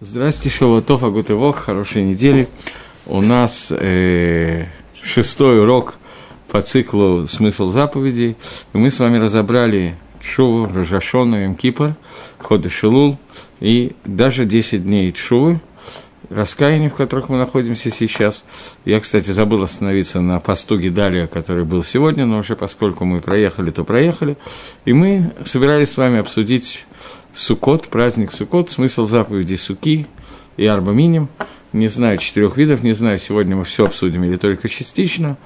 Здравствуйте, Шаватов, Агутывох, хорошей недели. У нас э, шестой урок по циклу «Смысл заповедей». И мы с вами разобрали Чуву, Рожашону, Ходы Шилул и даже 10 дней Чувы, раскаяния, в которых мы находимся сейчас. Я, кстати, забыл остановиться на посту Гидалия, который был сегодня, но уже поскольку мы проехали, то проехали. И мы собирались с вами обсудить Сукот, праздник Сукот, смысл заповедей Суки и Арбаминим. Не знаю четырех видов, не знаю, сегодня мы все обсудим или только частично,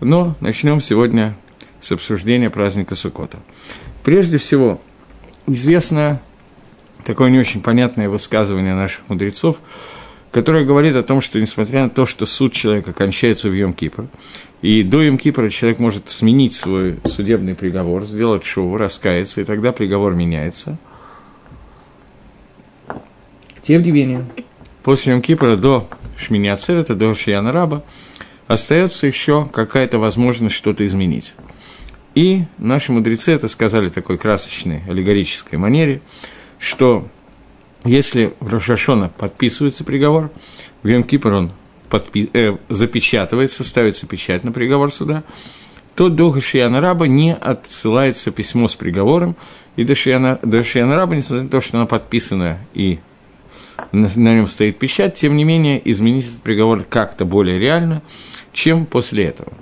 но начнем сегодня с обсуждения праздника Сукота. Прежде всего, известно такое не очень понятное высказывание наших мудрецов, которое говорит о том, что несмотря на то, что суд человека кончается в Йом-Кипр, и до Йом-Кипра человек может сменить свой судебный приговор, сделать шоу, раскаяться, и тогда приговор меняется – тем не менее, после Йом-Кипра до Шмини Ацерета, до Шияна Раба, остается еще какая-то возможность что-то изменить. И наши мудрецы это сказали в такой красочной, аллегорической манере, что если в Рошашона подписывается приговор, в Йом-Кипр он подпи- э, запечатывается, ставится печать на приговор суда, то до Шияна Раба не отсылается письмо с приговором, и до Шияна, до Шияна Раба, несмотря на то, что оно подписано и на, на нем стоит печать, тем не менее изменить этот приговор как-то более реально, чем после этого.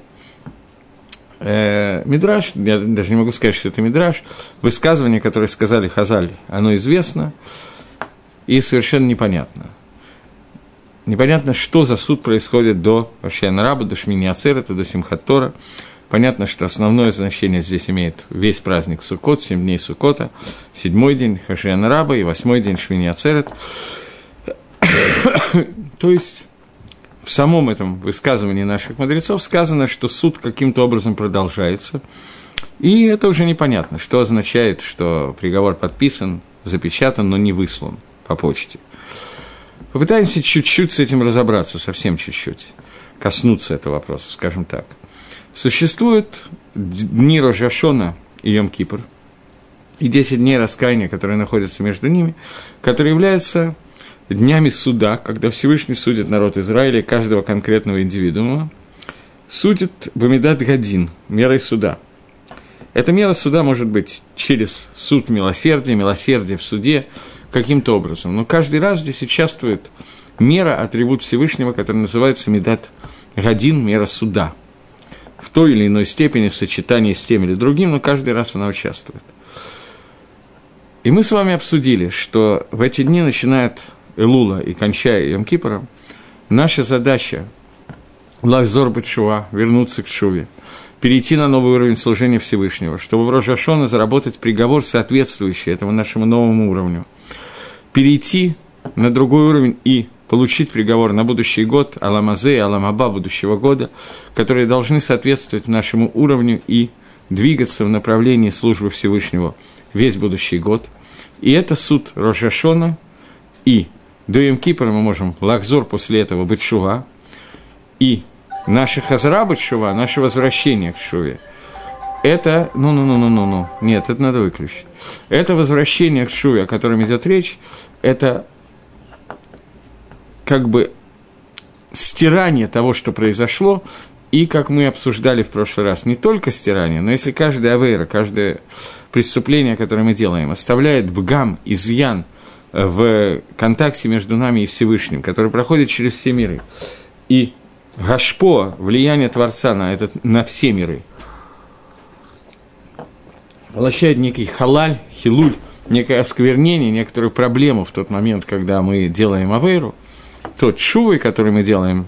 Э, мидраж, я даже не могу сказать, что это Мидраш, высказывание, которое сказали Хазаль, оно известно и совершенно непонятно. Непонятно, что за суд происходит до Раба, до Шмини Ацерета, до Симхатора. Понятно, что основное значение здесь имеет весь праздник Суккот, семь дней Суккота, седьмой день Хашиана Раба и восьмой день Шмини Ацерет. То есть в самом этом высказывании наших мудрецов сказано, что суд каким-то образом продолжается. И это уже непонятно, что означает, что приговор подписан, запечатан, но не выслан по почте. Попытаемся чуть-чуть с этим разобраться, совсем чуть-чуть, коснуться этого вопроса, скажем так. Существуют дни Рожашона и Йом-Кипр, и 10 дней раскаяния, которые находятся между ними, которые являются днями суда, когда Всевышний судит народ Израиля, каждого конкретного индивидуума, судит Бамидат Гадин, мерой суда. Эта мера суда может быть через суд милосердия, милосердие в суде, каким-то образом. Но каждый раз здесь участвует мера, атрибут Всевышнего, который называется Медат Гадин, мера суда. В той или иной степени, в сочетании с тем или другим, но каждый раз она участвует. И мы с вами обсудили, что в эти дни начинает Элула и кончая Йом-Кипором, наша задача Лахзор Бетшува, вернуться к Шуве, перейти на новый уровень служения Всевышнего, чтобы в Рожашона заработать приговор, соответствующий этому нашему новому уровню, перейти на другой уровень и получить приговор на будущий год, Аламазе и Аламаба будущего года, которые должны соответствовать нашему уровню и двигаться в направлении службы Всевышнего весь будущий год. И это суд Рожашона и до Йом-Кипра мы можем лакзор после этого быть шува, и наша хазара быть шува, наше возвращение к шуве, это, ну-ну-ну-ну-ну-ну, нет, это надо выключить. Это возвращение к шуве, о котором идет речь, это как бы стирание того, что произошло, и, как мы обсуждали в прошлый раз, не только стирание, но если каждая авейра, каждое преступление, которое мы делаем, оставляет бгам, изъян – в контакте между нами и Всевышним, который проходит через все миры. И Гашпо, влияние Творца на, этот, на все миры, воплощает некий халаль, хилуль, некое осквернение, некоторую проблему в тот момент, когда мы делаем авейру, тот шувой, который мы делаем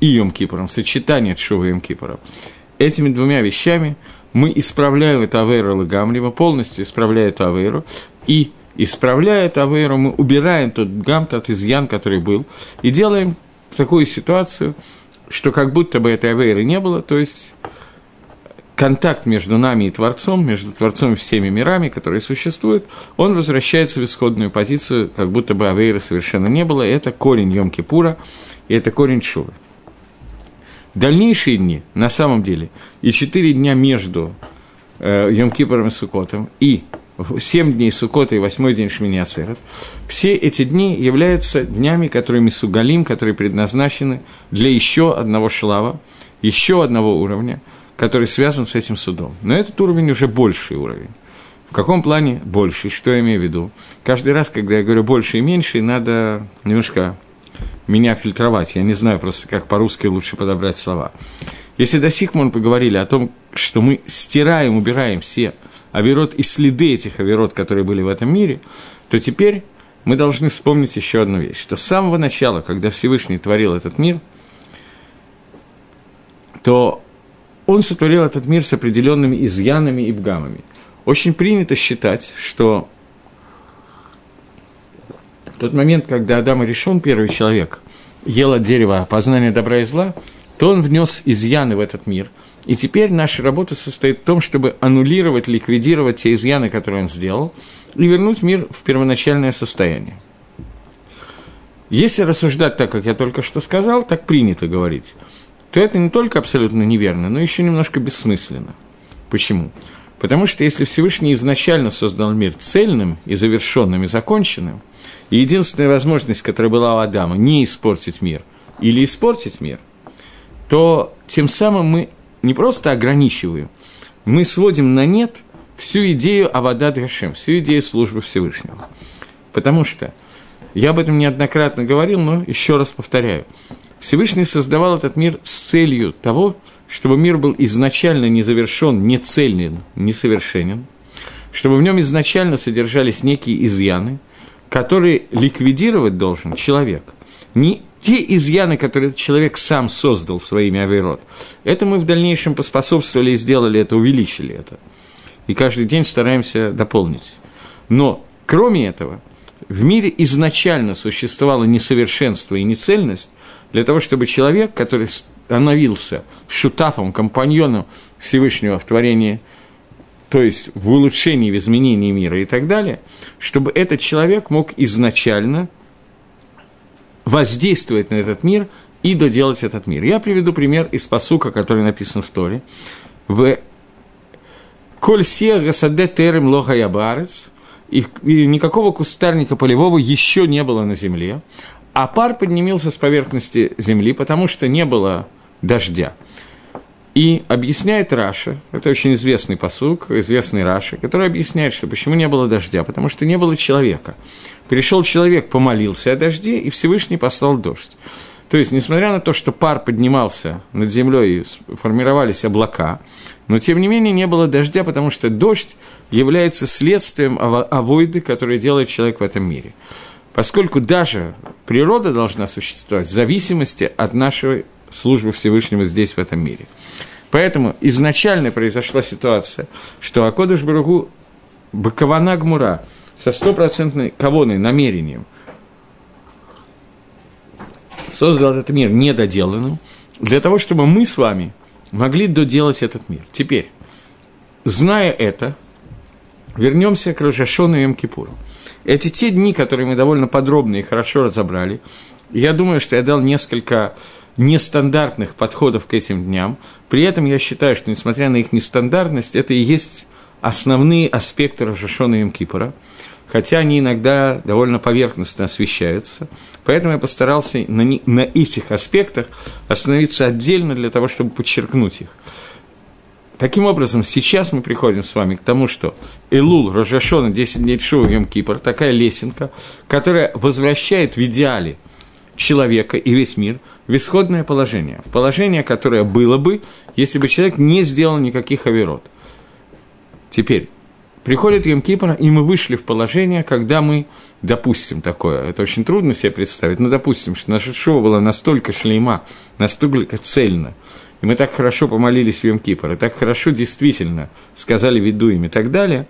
и Йом Кипором, сочетание шувы и Йом Кипором, этими двумя вещами мы исправляем эту авейру Лагамли, мы полностью исправляем эту авейру, и исправляет Авейру, мы убираем тот гам, тот изъян, который был, и делаем такую ситуацию, что как будто бы этой Авейры не было, то есть контакт между нами и Творцом, между Творцом и всеми мирами, которые существуют, он возвращается в исходную позицию, как будто бы Авейры совершенно не было, это корень Йом-Кипура, и это корень Шувы. Дальнейшие дни, на самом деле, и четыре дня между э, Йом-Кипором и Сукотом, и семь дней Сукота и восьмой день Шмини все эти дни являются днями, которые Мисугалим, которые предназначены для еще одного шлава, еще одного уровня, который связан с этим судом. Но этот уровень уже больший уровень. В каком плане больший? Что я имею в виду? Каждый раз, когда я говорю больше и меньше, надо немножко меня фильтровать. Я не знаю просто, как по-русски лучше подобрать слова. Если до сих пор поговорили о том, что мы стираем, убираем все авирот и следы этих авирот, которые были в этом мире, то теперь мы должны вспомнить еще одну вещь, что с самого начала, когда Всевышний творил этот мир, то он сотворил этот мир с определенными изъянами и бгамами. Очень принято считать, что в тот момент, когда Адам и решен, первый человек, ел от дерева познания добра и зла, то он внес изъяны в этот мир. И теперь наша работа состоит в том, чтобы аннулировать, ликвидировать те изъяны, которые он сделал, и вернуть мир в первоначальное состояние. Если рассуждать так, как я только что сказал, так принято говорить, то это не только абсолютно неверно, но еще немножко бессмысленно. Почему? Потому что если Всевышний изначально создал мир цельным и завершенным и законченным, и единственная возможность, которая была у Адама, не испортить мир или испортить мир, то тем самым мы не просто ограничиваем, мы сводим на нет всю идею Авада Гашем, всю идею службы Всевышнего. Потому что, я об этом неоднократно говорил, но еще раз повторяю, Всевышний создавал этот мир с целью того, чтобы мир был изначально не завершен, не цельный, несовершенен, чтобы в нем изначально содержались некие изъяны, которые ликвидировать должен человек. Не те изъяны, которые человек сам создал своими авирот, это мы в дальнейшем поспособствовали и сделали это, увеличили это. И каждый день стараемся дополнить. Но, кроме этого, в мире изначально существовало несовершенство и нецельность для того, чтобы человек, который становился шутафом, компаньоном Всевышнего в творении, то есть в улучшении, в изменении мира и так далее, чтобы этот человек мог изначально воздействовать на этот мир и доделать этот мир. Я приведу пример из посука, который написан в Торе. «וכל שיח השדה טרם יהיה בארץ» и, и никакого кустарника полевого еще не было на земле, а пар поднимился с поверхности земли, потому что не было дождя. И объясняет Раши, это очень известный посук, известный Раши, который объясняет, что почему не было дождя, потому что не было человека. Пришел человек, помолился о дожде, и Всевышний послал дождь. То есть, несмотря на то, что пар поднимался над землей формировались облака, но тем не менее не было дождя, потому что дождь является следствием авойды, которое делает человек в этом мире поскольку даже природа должна существовать в зависимости от нашей службы Всевышнего здесь, в этом мире. Поэтому изначально произошла ситуация, что Акодыш Баругу Бакавана Гмура со стопроцентной кавоной, намерением создал этот мир недоделанным, для того, чтобы мы с вами могли доделать этот мир. Теперь, зная это, вернемся к Рожашону и Мкипуру. Эти те дни, которые мы довольно подробно и хорошо разобрали, я думаю, что я дал несколько нестандартных подходов к этим дням. При этом я считаю, что, несмотря на их нестандартность, это и есть основные аспекты Рожашона и Кипора, хотя они иногда довольно поверхностно освещаются. Поэтому я постарался на, на этих аспектах остановиться отдельно для того, чтобы подчеркнуть их. Таким образом, сейчас мы приходим с вами к тому, что Элул, Рожашона, 10 дней Шоу, Йом Кипр, такая лесенка, которая возвращает в идеале человека и весь мир в исходное положение. Положение, которое было бы, если бы человек не сделал никаких оверот. Теперь, приходит Йом и мы вышли в положение, когда мы, допустим, такое, это очень трудно себе представить, но допустим, что наше шоу было настолько шлейма, настолько цельно, и мы так хорошо помолились в Йом и так хорошо действительно сказали виду им и так далее,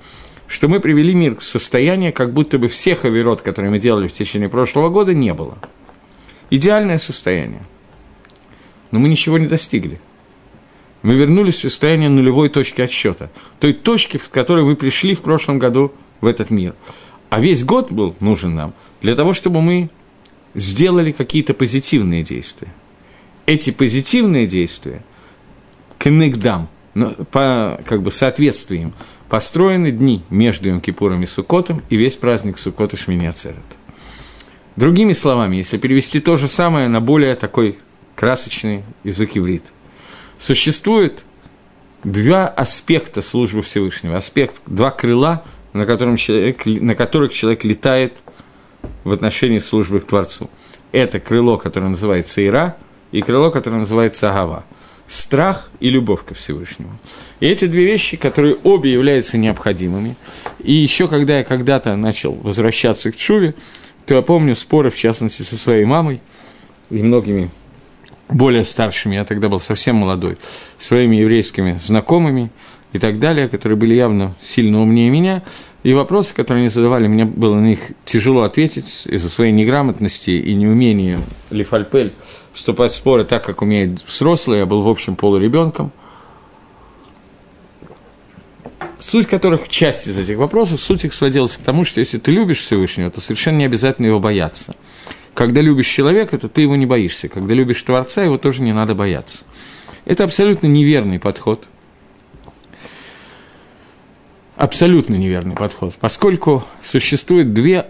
что мы привели мир в состояние, как будто бы всех оверот, которые мы делали в течение прошлого года, не было. Идеальное состояние. Но мы ничего не достигли. Мы вернулись в состояние нулевой точки отсчета, той точки, в которой мы пришли в прошлом году в этот мир. А весь год был нужен нам для того, чтобы мы сделали какие-то позитивные действия эти позитивные действия, кенегдам, по как бы соответствием, построены дни между Йом-Кипуром и Суккотом и весь праздник Суккота Шмини Ацерет. Другими словами, если перевести то же самое на более такой красочный язык иврит, существует два аспекта службы Всевышнего. Аспект, два крыла, на, котором человек, на которых человек летает в отношении службы к Творцу. Это крыло, которое называется Ира, и крыло, которое называется Агава. Страх и любовь ко Всевышнему. И эти две вещи, которые обе являются необходимыми. И еще когда я когда-то начал возвращаться к Чуве, то помню споры, в частности, со своей мамой и многими более старшими, я тогда был совсем молодой, своими еврейскими знакомыми и так далее, которые были явно сильно умнее меня, и вопросы, которые они задавали, мне было на них тяжело ответить из-за своей неграмотности и неумения Лифальпель вступать в споры так, как умеет взрослый, я был, в общем, полуребенком. Суть которых, часть из этих вопросов, суть их сводилась к тому, что если ты любишь Всевышнего, то совершенно не обязательно его бояться – когда любишь человека, то ты его не боишься. Когда любишь Творца, его тоже не надо бояться. Это абсолютно неверный подход. Абсолютно неверный подход, поскольку существует две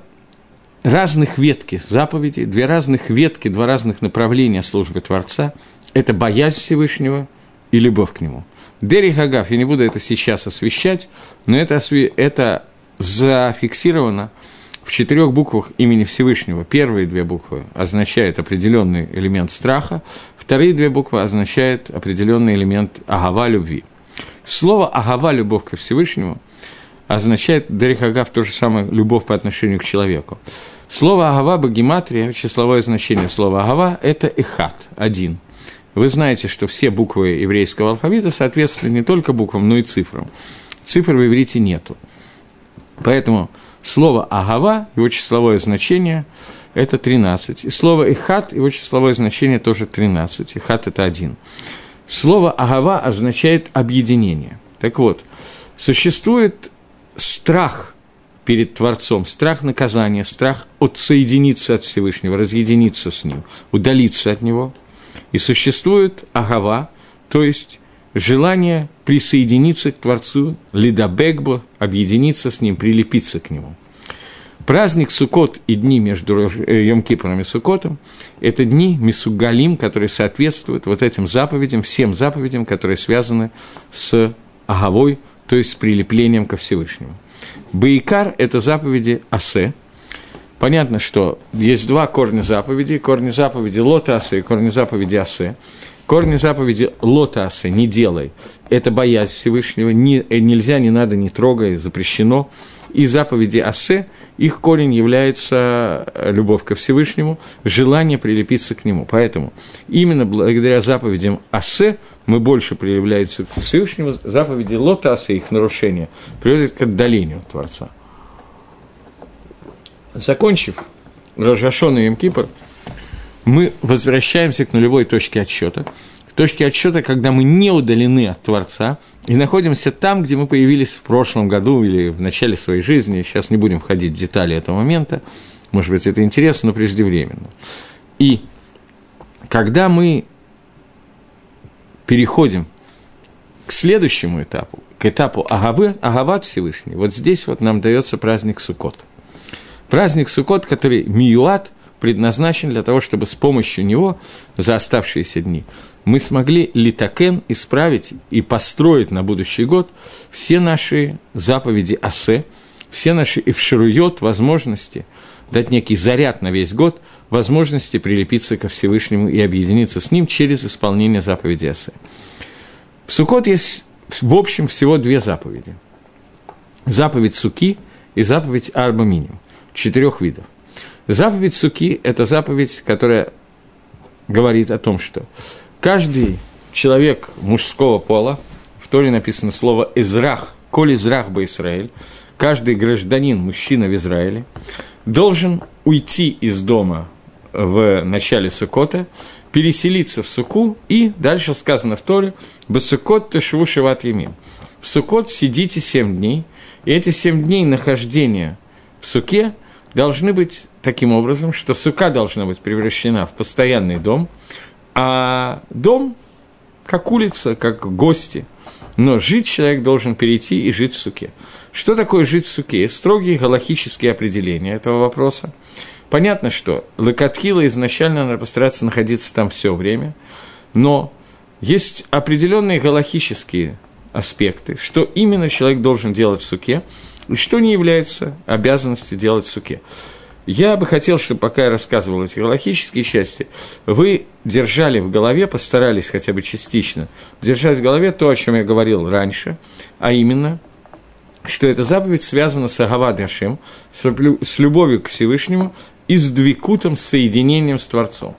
разных ветки заповедей, две разных ветки, два разных направления службы Творца. Это боязнь Всевышнего и любовь к Нему. Дери Хагав, я не буду это сейчас освещать, но это, это зафиксировано в четырех буквах имени Всевышнего первые две буквы означают определенный элемент страха, вторые две буквы означают определенный элемент агава любви. Слово агава любовь ко Всевышнему означает дерихагав то же самое любовь по отношению к человеку. Слово агава багиматрия, числовое значение слова агава – это эхат, один. Вы знаете, что все буквы еврейского алфавита соответствуют не только буквам, но и цифрам. Цифр в иврите нету. Поэтому Слово «агава», его числовое значение – это 13. И слово «ихат», его числовое значение тоже 13. «Ихат» – это один. Слово «агава» означает «объединение». Так вот, существует страх перед Творцом, страх наказания, страх отсоединиться от Всевышнего, разъединиться с Ним, удалиться от Него. И существует агава, то есть желание присоединиться к Творцу, лидабегбо, объединиться с Ним, прилепиться к Нему. Праздник Суккот и дни между Йом-Кипром и Суккотом – это дни Мисугалим, которые соответствуют вот этим заповедям, всем заповедям, которые связаны с Аговой, то есть с прилеплением ко Всевышнему. Баикар – это заповеди Асе. Понятно, что есть два корня заповеди, корни заповеди Лота Асе и корни заповеди Асе. Корни заповеди лотасы, не делай. Это боязнь Всевышнего, не, э, нельзя, не надо, не трогай, запрещено. И заповеди асе, их корень является э, любовь ко Всевышнему, желание прилепиться к нему. Поэтому именно благодаря заповедям асе мы больше прилепляемся к Всевышнему, заповеди лотасы, их нарушение, приводят к отдалению от Творца. Закончив Рожашон и Емкипр, мы возвращаемся к нулевой точке отсчета, к точке отсчета, когда мы не удалены от Творца и находимся там, где мы появились в прошлом году или в начале своей жизни. Сейчас не будем входить в детали этого момента, может быть, это интересно, но преждевременно. И когда мы переходим к следующему этапу, к этапу Агавы, Агават Всевышний, вот здесь вот нам дается праздник Суккот. Праздник Суккот, который Миюат – предназначен для того, чтобы с помощью него за оставшиеся дни мы смогли литакен исправить и построить на будущий год все наши заповеди Асе, все наши эвшируйот, возможности, дать некий заряд на весь год, возможности прилепиться ко Всевышнему и объединиться с ним через исполнение заповеди Асе. В Сукот есть, в общем, всего две заповеди. Заповедь Суки и заповедь Арба Миним, четырех видов – Заповедь Суки – это заповедь, которая говорит о том, что каждый человек мужского пола, в Торе написано слово «израх», «коль израх бы Израиль», каждый гражданин, мужчина в Израиле, должен уйти из дома в начале Сукота, переселиться в Суку, и дальше сказано в Торе «Басукот тешву шиват ямим». В Сукот сидите семь дней, и эти семь дней нахождения в Суке – должны быть таким образом, что сука должна быть превращена в постоянный дом, а дом, как улица, как гости, но жить человек должен перейти и жить в суке. Что такое жить в суке? Строгие галахические определения этого вопроса. Понятно, что Лакатхила изначально надо постараться находиться там все время, но есть определенные галахические аспекты, что именно человек должен делать в суке, что не является обязанностью делать в суке. Я бы хотел, чтобы пока я рассказывал эти галактические части, вы держали в голове, постарались хотя бы частично держать в голове то, о чем я говорил раньше, а именно, что эта заповедь связана с Агавад Хашем, с любовью к Всевышнему и с двикутом, с соединением с Творцом.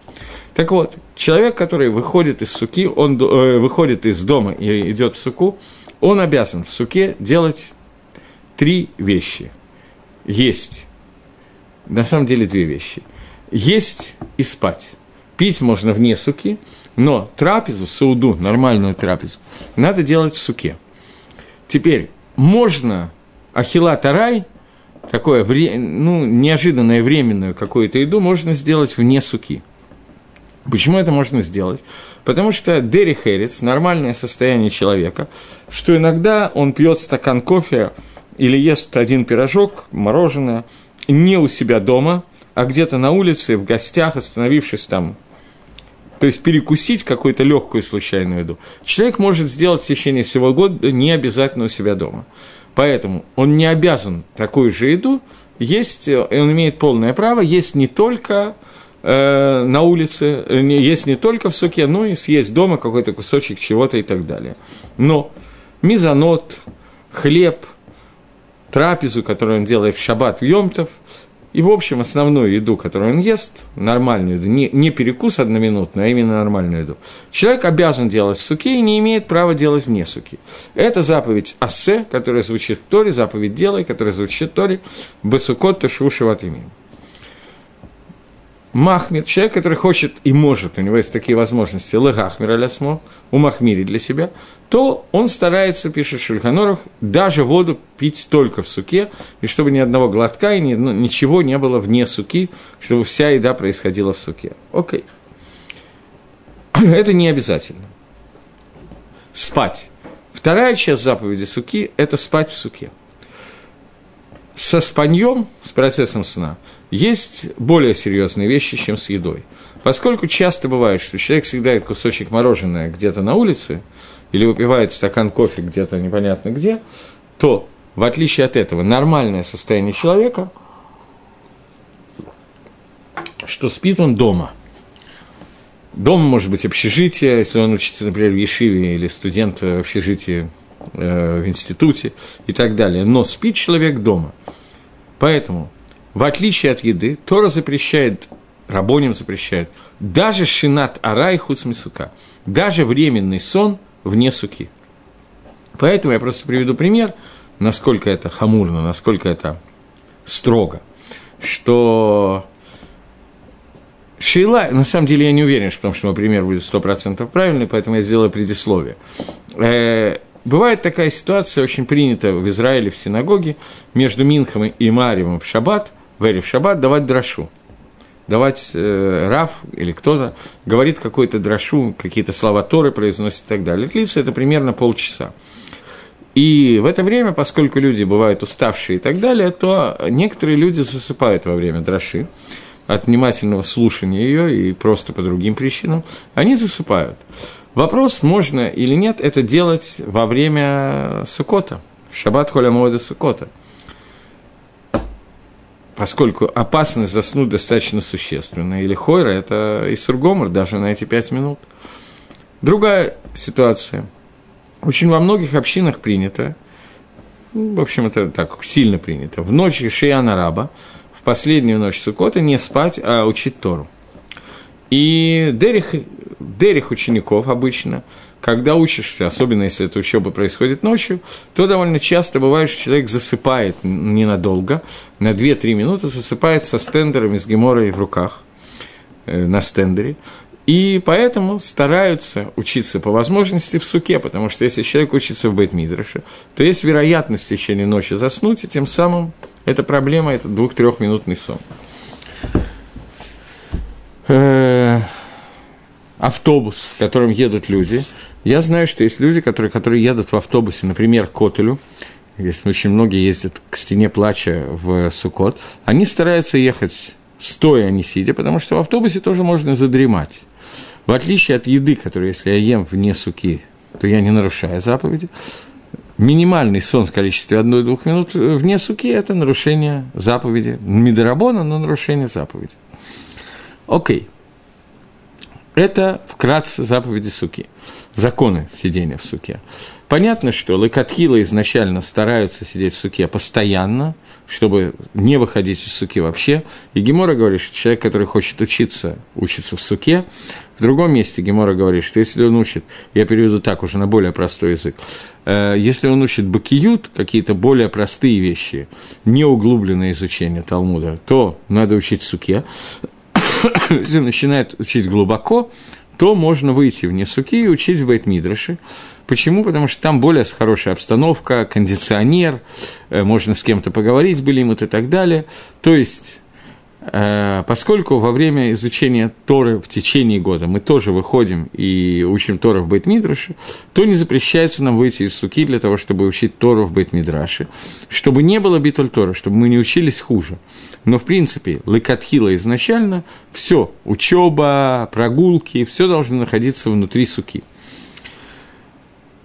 Так вот, человек, который выходит из суки, он э, выходит из дома и идет в суку, он обязан в суке делать три вещи. Есть на самом деле две вещи. Есть и спать. Пить можно вне суки, но трапезу, сауду, нормальную трапезу, надо делать в суке. Теперь, можно ахилат арай, такое ну, неожиданное временную какую-то еду можно сделать вне суки. Почему это можно сделать? Потому что Дерри Херец, нормальное состояние человека, что иногда он пьет стакан кофе или ест один пирожок, мороженое – не у себя дома, а где-то на улице, в гостях, остановившись там, то есть перекусить какую-то легкую случайную еду, человек может сделать в течение всего года не обязательно у себя дома. Поэтому он не обязан такую же еду есть, и он имеет полное право есть не только э, на улице, э, есть не только в суке, но и съесть дома какой-то кусочек чего-то и так далее. Но мизанот, хлеб – трапезу, которую он делает в шаббат в Йомтов, и, в общем, основную еду, которую он ест, нормальную еду, не, не перекус одноминутный, а именно нормальную еду, человек обязан делать в суке и не имеет права делать вне суки. Это заповедь Ассе, которая звучит в Торе, заповедь Делай, которая звучит в Торе, Басукот Ташушеват имеем. Махмир, человек, который хочет и может, у него есть такие возможности, легахмир алясмо, у Махмири для себя, то он старается, пишет Шульханоров, даже воду пить только в суке, и чтобы ни одного глотка и ни, ну, ничего не было вне суки, чтобы вся еда происходила в суке. Окей. Это не обязательно. Спать. Вторая часть заповеди суки – это спать в суке. Со спаньем, с процессом сна – есть более серьезные вещи, чем с едой. Поскольку часто бывает, что человек всегда ест кусочек мороженое где-то на улице или выпивает стакан кофе где-то непонятно где, то, в отличие от этого, нормальное состояние человека, что спит он дома. Дома может быть общежитие, если он учится, например, в Ешиве или студент в общежитии э, в институте и так далее. Но спит человек дома. Поэтому в отличие от еды, Тора запрещает, Рабоним запрещает, даже шинат арай хусмисука, даже временный сон вне суки. Поэтому я просто приведу пример, насколько это хамурно, насколько это строго, что Шейла, на самом деле я не уверен, что, что мой пример будет 100% правильный, поэтому я сделаю предисловие. Э, бывает такая ситуация, очень принята в Израиле в синагоге, между Минхом и Марием в шаббат – в Эре в Шаббат давать дрошу. Давать э, Раф или кто-то говорит какой-то дрошу, какие-то слова Торы произносит и так далее. Длится это примерно полчаса. И в это время, поскольку люди бывают уставшие и так далее, то некоторые люди засыпают во время дроши от внимательного слушания ее и просто по другим причинам, они засыпают. Вопрос, можно или нет это делать во время Сукота, Шаббат Холямода Сукота – поскольку опасность заснуть достаточно существенна. Или хойра – это и сургомор даже на эти пять минут. Другая ситуация. Очень во многих общинах принято, ну, в общем, это так сильно принято, в ночь Шияна Раба, в последнюю ночь Сукота не спать, а учить Тору. И дерих, дерих учеников обычно – когда учишься, особенно если эта учеба происходит ночью, то довольно часто бывает, что человек засыпает ненадолго, на 2-3 минуты засыпает со стендерами, с геморой в руках э, на стендере, и поэтому стараются учиться по возможности в суке, потому что если человек учится в Бейтмидраше, то есть вероятность в течение ночи заснуть, и тем самым эта проблема – это двух-трехминутный сон. Э, автобус, в котором едут люди. Я знаю, что есть люди, которые, которые едут в автобусе, например, к Котелю, если очень многие ездят к стене плача в Сукот, они стараются ехать стоя, а не сидя, потому что в автобусе тоже можно задремать. В отличие от еды, которую, если я ем вне суки, то я не нарушаю заповеди, минимальный сон в количестве 1-2 минут вне суки – это нарушение заповеди. Медорабона, но нарушение заповеди. Окей. Это вкратце заповеди суки. Законы сидения в суке. Понятно, что лыкатхила изначально стараются сидеть в суке постоянно, чтобы не выходить из суки вообще. И Гемора говорит, что человек, который хочет учиться, учится в суке. В другом месте Гемора говорит, что если он учит, я переведу так уже на более простой язык, э, если он учит бакиют, какие-то более простые вещи, не углубленное изучение Талмуда, то надо учить в суке. если начинает учить глубоко, то можно выйти вне суки и учить в Бейтмидраше. Почему? Потому что там более хорошая обстановка, кондиционер, э, можно с кем-то поговорить, былимут и так далее. То есть, поскольку во время изучения Торы в течение года мы тоже выходим и учим Тору в Бейтмидраше, то не запрещается нам выйти из суки для того, чтобы учить Тору в Бейтмидраше, чтобы не было битуль Тора, чтобы мы не учились хуже. Но, в принципе, лыкатхила изначально, все, учеба, прогулки, все должно находиться внутри суки –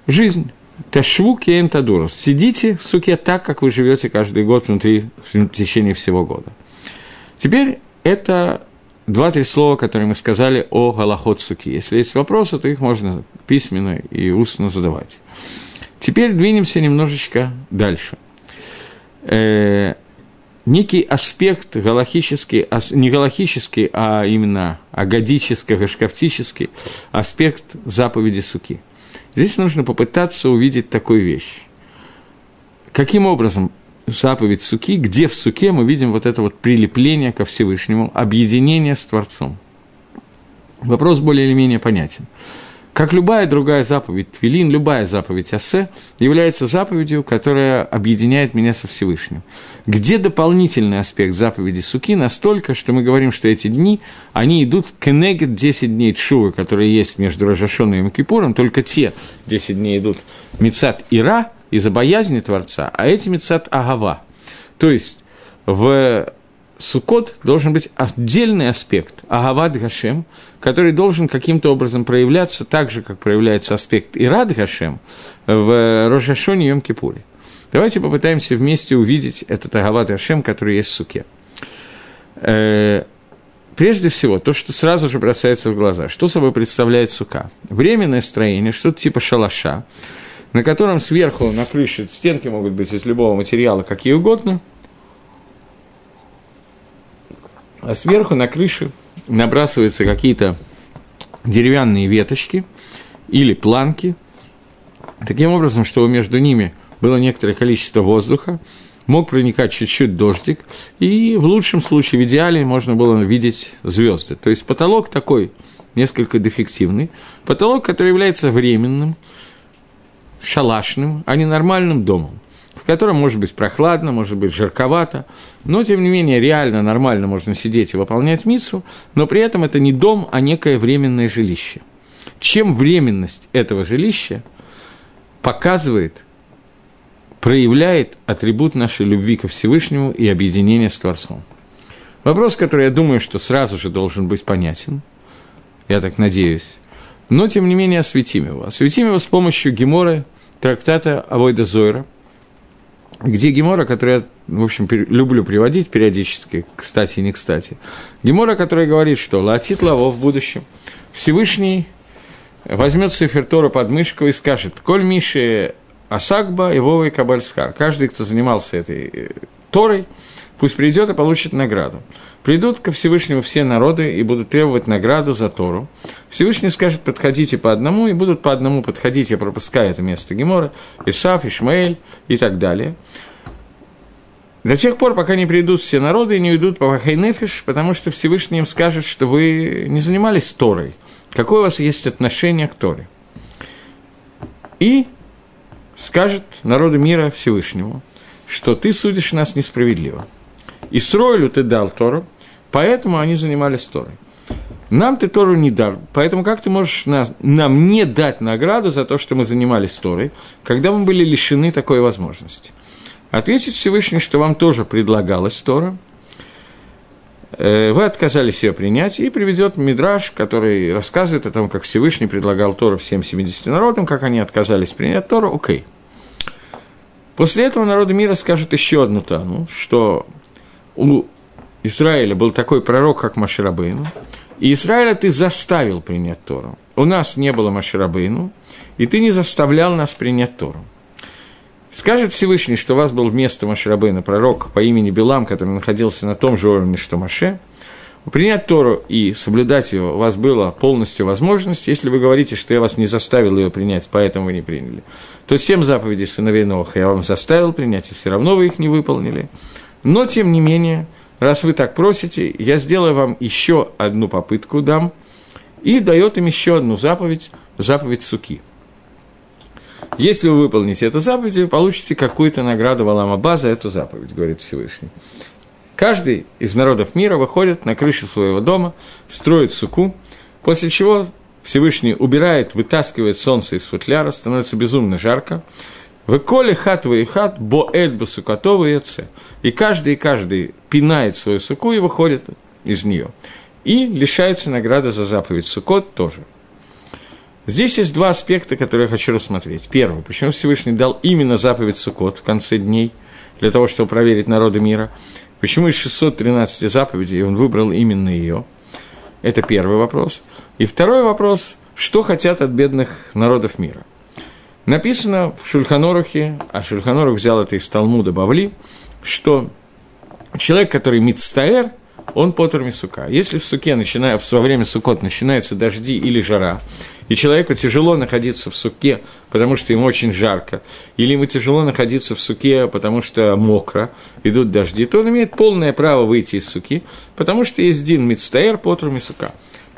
жизнь. Ташву кейм тадурус. Сидите в суке так, как вы живете каждый год внутри, в течение всего года. Теперь это два-три слова, которые мы сказали о галахот суки. Если есть вопросы, то их можно письменно и устно задавать. Теперь двинемся немножечко дальше. Э, некий аспект галахический, не галахический, а именно агадический, гашкафтический аспект заповеди суки – Здесь нужно попытаться увидеть такую вещь. Каким образом заповедь суки, где в суке мы видим вот это вот прилепление ко Всевышнему, объединение с Творцом. Вопрос более или менее понятен. Как любая другая заповедь Твилин, любая заповедь Асе является заповедью, которая объединяет меня со Всевышним. Где дополнительный аспект заповеди Суки настолько, что мы говорим, что эти дни, они идут к Энегет 10 дней Чувы, которые есть между Рожашоном и Кипуром, только те 10 дней идут Мецат Ира из-за боязни Творца, а эти Мецат Агава. То есть в Сукот должен быть отдельный аспект, Агавад Гашем, который должен каким-то образом проявляться так же, как проявляется аспект Ирад Гашем в Рожашоне Йом Кипуре. Давайте попытаемся вместе увидеть этот Агавад Гашем, который есть в Суке. Э, прежде всего, то, что сразу же бросается в глаза, что собой представляет сука? Временное строение, что-то типа шалаша, на котором сверху на крыше стенки могут быть из любого материала, какие угодно – а сверху на крыше набрасываются какие-то деревянные веточки или планки, таким образом, чтобы между ними было некоторое количество воздуха, мог проникать чуть-чуть дождик, и в лучшем случае, в идеале, можно было видеть звезды. То есть потолок такой несколько дефективный, потолок, который является временным, шалашным, а не нормальным домом в котором может быть прохладно, может быть жарковато, но, тем не менее, реально, нормально можно сидеть и выполнять миссу, но при этом это не дом, а некое временное жилище. Чем временность этого жилища показывает, проявляет атрибут нашей любви ко Всевышнему и объединения с Творцом. Вопрос, который я думаю, что сразу же должен быть понятен, я так надеюсь, но, тем не менее, осветим его. Осветим его с помощью Гемора, трактата Авойда Зойра – где Гемора, который я, в общем, люблю приводить периодически, кстати и не кстати, Гемора, который говорит, что латит лаво в будущем, Всевышний возьмет Сефер Тора под мышку и скажет, «Коль Миши Асакба и Вова и Кабальскар». Каждый, кто занимался этой э, Торой, пусть придет и получит награду. Придут ко Всевышнему все народы и будут требовать награду за Тору. Всевышний скажет, подходите по одному, и будут по одному подходить, я пропускаю это место Гемора, Исаф, Ишмаэль и так далее. До тех пор, пока не придут все народы и не уйдут по Вахайнефиш, потому что Всевышний им скажет, что вы не занимались Торой. Какое у вас есть отношение к Торе? И скажет народу мира Всевышнему, что ты судишь нас несправедливо. И Сройлю ты дал Тору, Поэтому они занимались Торой. нам ты Тору не дар, поэтому как ты можешь нас, нам не дать награду за то, что мы занимались Торой, когда мы были лишены такой возможности? Ответит Всевышний, что вам тоже предлагалась Тора, э, вы отказались ее принять, и приведет Мидраж, который рассказывает о том, как Всевышний предлагал Тору всем 70 народам, как они отказались принять Тору, окей. После этого народы мира скажут еще одну тану, что у Израиля был такой пророк, как Маширабейну, и Израиля ты заставил принять Тору. У нас не было Маширабейну, и ты не заставлял нас принять Тору. Скажет Всевышний, что у вас был вместо Маширабейна пророк по имени Билам, который находился на том же уровне, что Маше, принять Тору и соблюдать ее у вас было полностью возможность, если вы говорите, что я вас не заставил ее принять, поэтому вы не приняли, то семь заповедей сыновей Ноха я вам заставил принять, и все равно вы их не выполнили. Но, тем не менее, раз вы так просите, я сделаю вам еще одну попытку дам, и дает им еще одну заповедь, заповедь суки. Если вы выполните эту заповедь, вы получите какую-то награду Валамаба за эту заповедь, говорит Всевышний. Каждый из народов мира выходит на крышу своего дома, строит суку, после чего Всевышний убирает, вытаскивает солнце из футляра, становится безумно жарко, в коле хат и хат бо эль басукатова и И каждый и каждый пинает свою суку и выходит из нее. И лишается награды за заповедь Сукот тоже. Здесь есть два аспекта, которые я хочу рассмотреть. Первый, почему Всевышний дал именно заповедь Сукот в конце дней, для того, чтобы проверить народы мира. Почему из 613 заповедей он выбрал именно ее? Это первый вопрос. И второй вопрос, что хотят от бедных народов мира – Написано в Шульханорухе, а Шульханорух взял это из Талмуда Бавли, что человек, который мицтаэр, он потер мисука. Если в суке, начиная, во время сукот начинаются дожди или жара, и человеку тяжело находиться в суке, потому что ему очень жарко, или ему тяжело находиться в суке, потому что мокро, идут дожди, то он имеет полное право выйти из суки, потому что есть дин мицтаэр, потер мисука.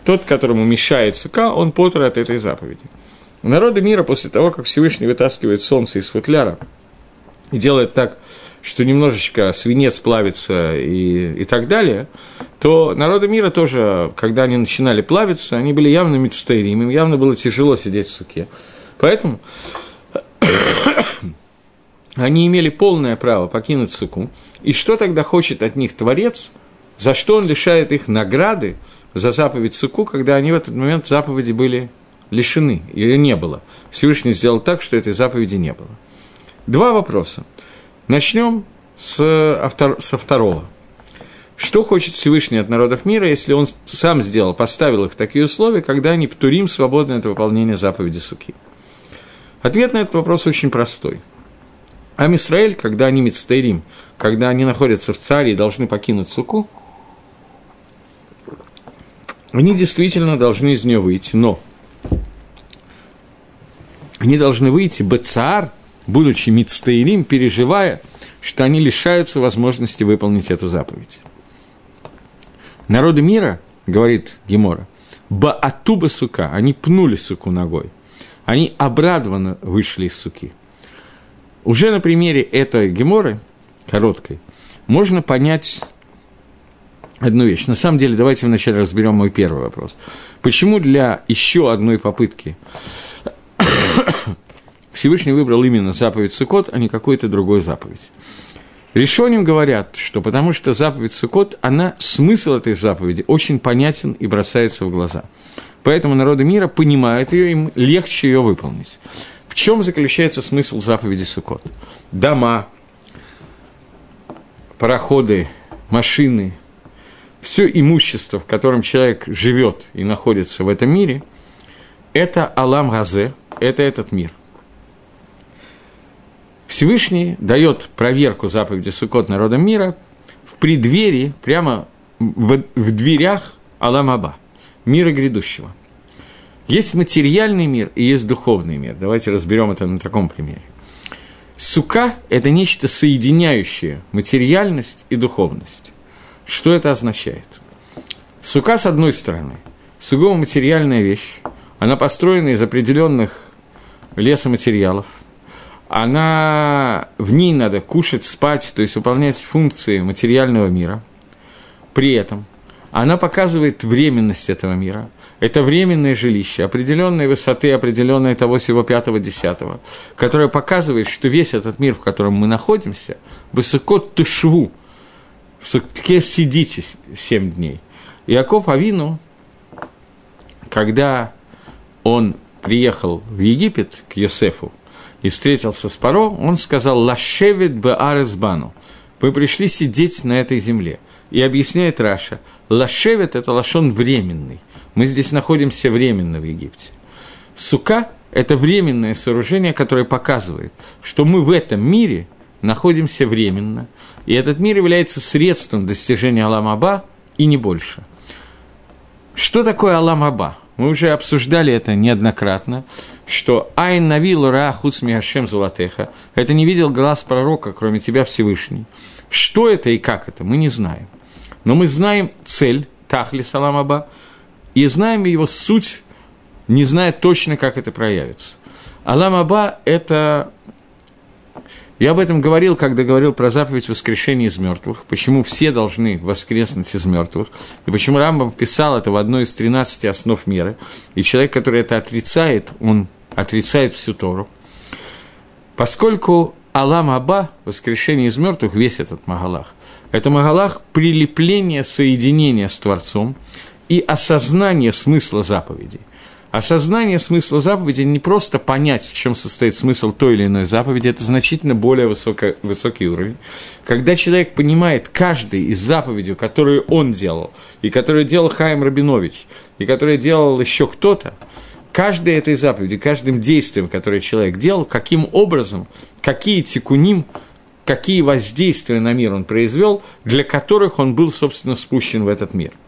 Тот, которому мешает сука, он потер от этой заповеди. Народы мира после того, как Всевышний вытаскивает солнце из футляра и делает так, что немножечко свинец плавится и, и так далее, то народы мира тоже, когда они начинали плавиться, они были явно мецтейрим, им явно было тяжело сидеть в суке. Поэтому они имели полное право покинуть суку. И что тогда хочет от них Творец, за что он лишает их награды за заповедь суку, когда они в этот момент заповеди были лишены, ее не было. Всевышний сделал так, что этой заповеди не было. Два вопроса. Начнем с, автор, со второго. Что хочет Всевышний от народов мира, если он сам сделал, поставил их в такие условия, когда они птурим свободны от выполнения заповеди Суки? Ответ на этот вопрос очень простой. Амисраэль, когда они мецтейрим, когда они находятся в царе и должны покинуть Суку, они действительно должны из нее выйти, но они должны выйти Бацаар, будучи Мицтаирим, переживая, что они лишаются возможности выполнить эту заповедь. Народы мира, говорит Гемора, Баатуба сука, они пнули суку ногой. Они обрадованно вышли из суки. Уже на примере этой Геморы, короткой, можно понять одну вещь. На самом деле, давайте вначале разберем мой первый вопрос. Почему для еще одной попытки Всевышний выбрал именно заповедь Сукот, а не какую-то другую заповедь. Решоним говорят, что потому что заповедь Сукот, она, смысл этой заповеди очень понятен и бросается в глаза. Поэтому народы мира понимают ее, им легче ее выполнить. В чем заключается смысл заповеди Сукот? Дома, пароходы, машины, все имущество, в котором человек живет и находится в этом мире, это Алам Газе, это этот мир – Всевышний дает проверку заповеди Сукот народам мира в преддверии, прямо в, в дверях Аламаба, мира грядущего. Есть материальный мир и есть духовный мир. Давайте разберем это на таком примере. Сука – это нечто соединяющее материальность и духовность. Что это означает? Сука, с одной стороны, сугубо материальная вещь, она построена из определенных лесоматериалов – она, в ней надо кушать, спать, то есть выполнять функции материального мира. При этом она показывает временность этого мира. Это временное жилище, определенной высоты, определенной того всего пятого десятого, которое показывает, что весь этот мир, в котором мы находимся, высоко тышву, в суке сидите семь дней. Иаков Авину, когда он приехал в Египет к Йосефу и встретился с Паро, он сказал «Лашевит беаресбану» – «Вы пришли сидеть на этой земле». И объясняет Раша «Лашевит» – это лашон временный. Мы здесь находимся временно в Египте. Сука – это временное сооружение, которое показывает, что мы в этом мире находимся временно, и этот мир является средством достижения Аламаба и не больше. Что такое Аламаба? Мы уже обсуждали это неоднократно, что «Айн навил ра хусми Хашем золотеха» – это не видел глаз пророка, кроме тебя Всевышний. Что это и как это, мы не знаем. Но мы знаем цель Тахли Саламаба и знаем его суть, не зная точно, как это проявится. Аламаба – это я об этом говорил, когда говорил про заповедь воскрешения из мертвых, почему все должны воскреснуть из мертвых, и почему Рамбам писал это в одной из 13 основ меры, и человек, который это отрицает, он отрицает всю Тору. Поскольку Алам Аба, воскрешение из мертвых, весь этот Магалах, это Магалах прилепления, соединения с Творцом и осознание смысла заповедей – Осознание смысла заповеди не просто понять, в чем состоит смысл той или иной заповеди, это значительно более высоко, высокий уровень. Когда человек понимает каждый из заповедей, которые он делал, и которые делал Хайм Рабинович, и которые делал еще кто-то, каждой этой заповеди, каждым действием, которое человек делал, каким образом, какие тикуним, какие воздействия на мир он произвел, для которых он был, собственно, спущен в этот мир –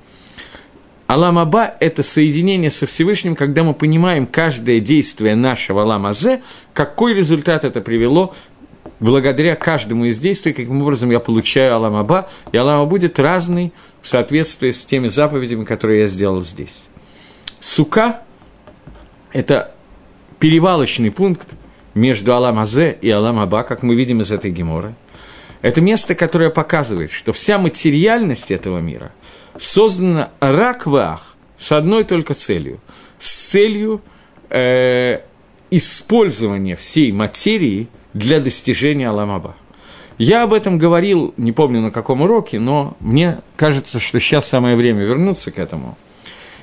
Аламаба – это соединение со Всевышним, когда мы понимаем каждое действие нашего Аламазе, какой результат это привело, благодаря каждому из действий, каким образом я получаю Аламаба, и Алама будет разный в соответствии с теми заповедями, которые я сделал здесь. Сука – это перевалочный пункт между Аламазе и Аламаба, как мы видим из этой геморы. Это место, которое показывает, что вся материальность этого мира – создана раквах с одной только целью. С целью э, использования всей материи для достижения Аламаба. Я об этом говорил, не помню на каком уроке, но мне кажется, что сейчас самое время вернуться к этому –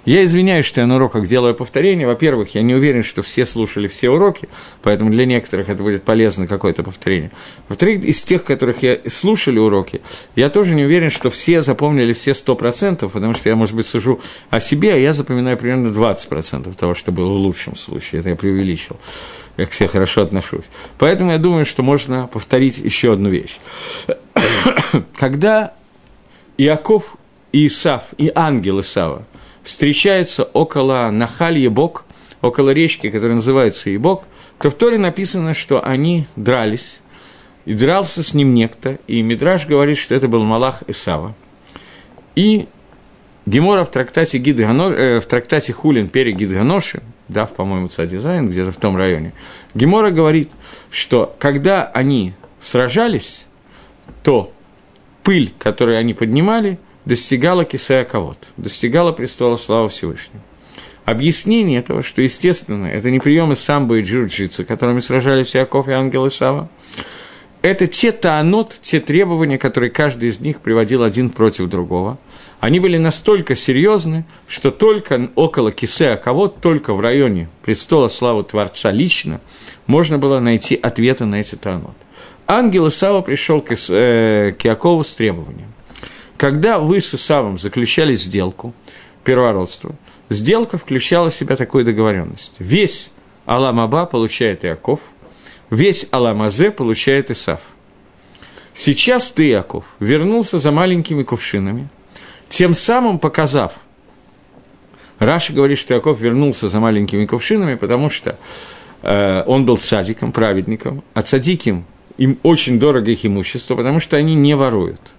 я извиняюсь, что я на уроках делаю повторение. Во-первых, я не уверен, что все слушали все уроки, поэтому для некоторых это будет полезно какое-то повторение. Во-вторых, из тех, которых я слушали уроки, я тоже не уверен, что все запомнили все сто процентов, потому что я, может быть, сужу о себе, а я запоминаю примерно 20% того, что было в лучшем случае. Это я преувеличил. Я к себе хорошо отношусь. Поэтому я думаю, что можно повторить еще одну вещь. Когда Иаков и Исав, и ангел Исава – встречаются около Нахаль Ебок, около речки, которая называется Ебок, то в Торе написано, что они дрались, и дрался с ним некто, и Мидраш говорит, что это был Малах Исава. И Гемора в трактате, Гидгано, э, в трактате Хулин пере Гидганоши, да, по-моему, дизайн где-то в том районе, Гемора говорит, что когда они сражались, то пыль, которую они поднимали, достигала Кисая Кавод, достигала престола славы Всевышнего. Объяснение этого, что, естественно, это не приемы самбо и джиу-джитсу, которыми сражались Иаков и Ангел Исава, это те таанот, те требования, которые каждый из них приводил один против другого. Они были настолько серьезны, что только около Кисея Кавод, только в районе престола славы Творца лично, можно было найти ответы на эти таанот. Ангел Исава пришел к, э, к Иакову с требованием. Когда вы с Исавом заключали сделку, первородство, сделка включала в себя такую договоренность. Весь Аламаба получает Иаков, весь Аламазе получает Исав. Сейчас ты, Иаков, вернулся за маленькими кувшинами, тем самым показав, Раша говорит, что Иаков вернулся за маленькими кувшинами, потому что э, он был цадиком, праведником, а цадиким им очень дорого их имущество, потому что они не воруют –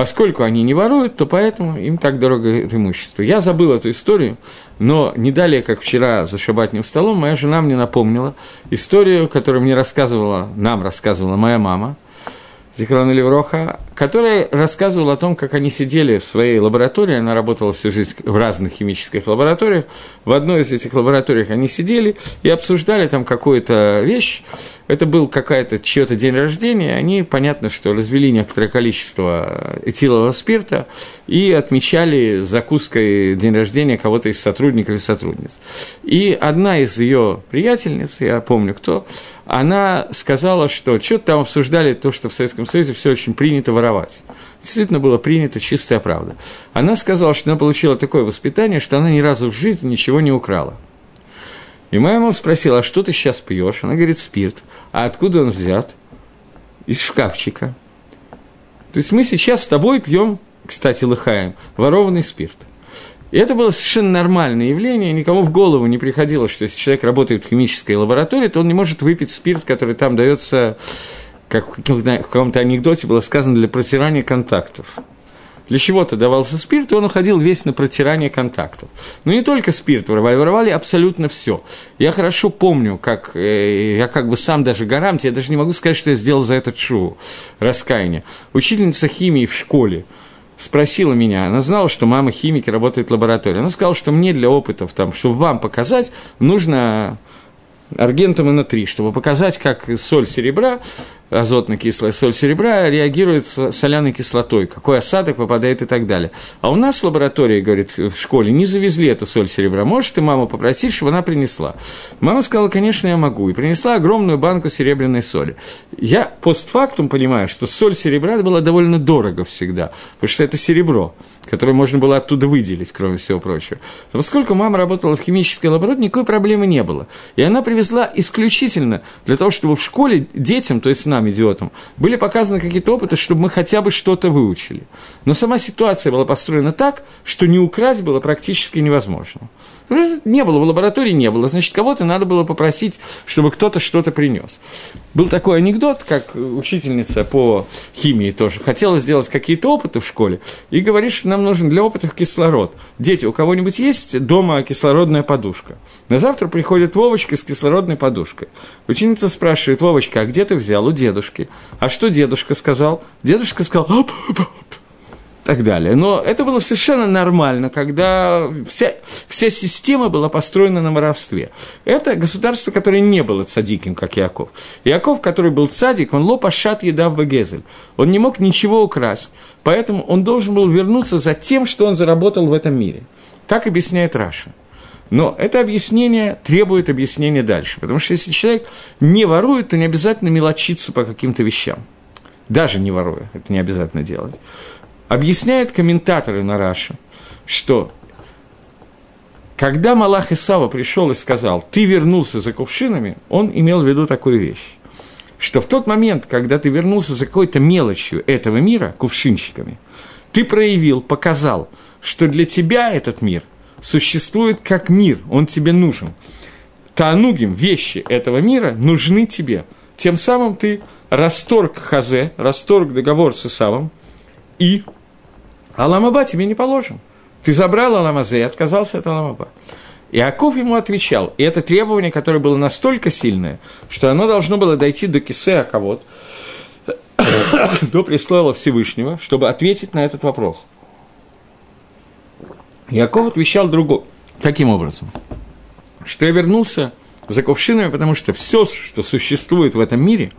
Поскольку они не воруют, то поэтому им так дорого имущество. Я забыл эту историю, но не далее, как вчера за шабатным столом, моя жена мне напомнила историю, которую мне рассказывала, нам рассказывала моя мама, Зихрона Левроха, которая рассказывала о том, как они сидели в своей лаборатории, она работала всю жизнь в разных химических лабораториях, в одной из этих лабораторий они сидели и обсуждали там какую-то вещь, это был какая-то чьё-то день рождения, они, понятно, что развели некоторое количество этилового спирта и отмечали закуской день рождения кого-то из сотрудников и сотрудниц. И одна из ее приятельниц, я помню кто, она сказала, что что-то там обсуждали то, что в Советском Союзе все очень принято воровать. Действительно было принято чистая правда. Она сказала, что она получила такое воспитание, что она ни разу в жизни ничего не украла. И моя мама спросила, а что ты сейчас пьешь? Она говорит, спирт. А откуда он взят? Из шкафчика. То есть мы сейчас с тобой пьем, кстати, лыхаем, ворованный спирт. И это было совершенно нормальное явление, никому в голову не приходило, что если человек работает в химической лаборатории, то он не может выпить спирт, который там дается, как в каком-то анекдоте было сказано, для протирания контактов. Для чего-то давался спирт, и он уходил весь на протирание контактов. Но не только спирт воровали, воровали абсолютно все. Я хорошо помню, как э, я как бы сам даже гарант, я даже не могу сказать, что я сделал за этот шоу раскаяние. Учительница химии в школе – спросила меня, она знала, что мама химики работает в лаборатории. Она сказала, что мне для опытов, там, чтобы вам показать, нужно аргентом НО3, чтобы показать, как соль серебра азотно-кислая соль серебра реагирует с соляной кислотой, какой осадок попадает и так далее. А у нас в лаборатории, говорит, в школе не завезли эту соль серебра. Можешь ты маму попросить, чтобы она принесла? Мама сказала, конечно, я могу. И принесла огромную банку серебряной соли. Я постфактум понимаю, что соль серебра была довольно дорого всегда, потому что это серебро которое можно было оттуда выделить, кроме всего прочего. Но поскольку мама работала в химической лаборатории, никакой проблемы не было. И она привезла исключительно для того, чтобы в школе детям, то есть нам, идиотам, были показаны какие-то опыты, чтобы мы хотя бы что-то выучили. Но сама ситуация была построена так, что не украсть было практически невозможно. Не было, в лаборатории не было, значит, кого-то надо было попросить, чтобы кто-то что-то принес. Был такой анекдот, как учительница по химии тоже хотела сделать какие-то опыты в школе и говорит, что нам нужен для опытов кислород. Дети, у кого-нибудь есть дома кислородная подушка? На завтра приходит Вовочка с кислородной подушкой. Ученица спрашивает, Вовочка, а где ты взял? У дедушки. А что дедушка сказал? Дедушка сказал, так далее. Но это было совершенно нормально, когда вся, вся система была построена на воровстве. Это государство, которое не было цадиким, как Яков. Яков, который был цадик, он лопашат еда в Багезель. Он не мог ничего украсть. Поэтому он должен был вернуться за тем, что он заработал в этом мире. Так объясняет Раши. Но это объяснение требует объяснения дальше. Потому что если человек не ворует, то не обязательно мелочиться по каким-то вещам. Даже не воруя, это не обязательно делать. Объясняют комментаторы на Раши, что когда מלאך Исава пришел и сказал, ты вернулся за кувшинами, он имел в виду такую вещь, что в тот момент, когда ты вернулся за какой-то мелочью этого мира, кувшинщиками, ты проявил, показал, что для тебя этот мир существует как мир, он тебе нужен. Таанугим, вещи этого мира нужны тебе. Тем самым ты расторг хазе, расторг договор с Исавом, и Аламаба тебе не положен. Ты забрал Аламазе и отказался от Аламаба. Иаков ему отвечал, и это требование, которое было настолько сильное, что оно должно было дойти до Кисе Аковод, до престола Всевышнего, чтобы ответить на этот вопрос. Иаков отвечал другу, таким образом, что я вернулся за кувшинами, потому что все, что существует в этом мире,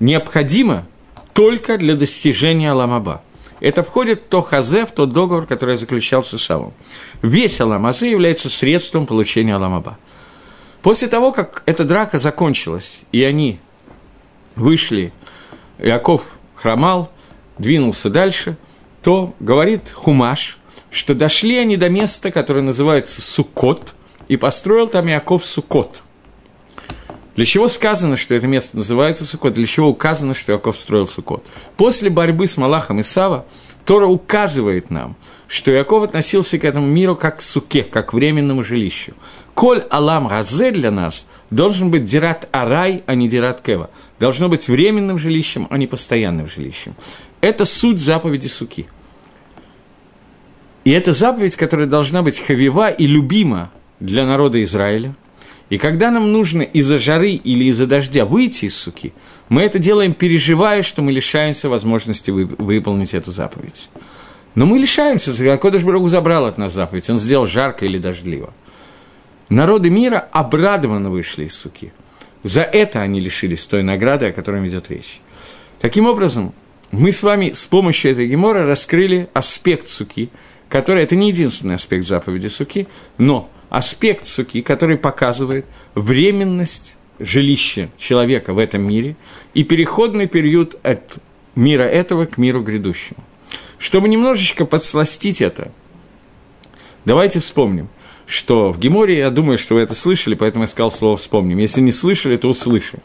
необходимо только для достижения Аламаба – это входит в то хазе, в тот договор, который я заключал с Исавом. Весь Аламазы является средством получения Аламаба. После того, как эта драка закончилась, и они вышли, Яков хромал, двинулся дальше, то говорит Хумаш, что дошли они до места, которое называется Сукот, и построил там Яков Сукот – для чего сказано, что это место называется Сукот? Для чего указано, что Яков строил Сукот? После борьбы с Малахом и Сава Тора указывает нам, что Яков относился к этому миру как к суке, как к временному жилищу. Коль Алам Разе для нас должен быть Дират Арай, а не Дират Кева. Должно быть временным жилищем, а не постоянным жилищем. Это суть заповеди суки. И это заповедь, которая должна быть хавива и любима для народа Израиля – И когда нам нужно из-за жары или из-за дождя выйти из суки, мы это делаем, переживая, что мы лишаемся возможности вы, выполнить эту заповедь. Но мы лишаемся, Кодыш Барагу забрал от нас заповедь, он сделал жарко или дождливо. Народы мира обрадованно вышли из суки. За это они лишились той награды, о которой идет речь. Таким образом, мы с вами с помощью этой гемора раскрыли аспект суки, который, это не единственный аспект заповеди суки, но аспект суки, который показывает временность жилища человека в этом мире и переходный период от мира этого к миру грядущему. Чтобы немножечко подсластить это, давайте вспомним, что в Геморе, я думаю, что вы это слышали, поэтому я сказал слово «вспомним». Если не слышали, то услышим.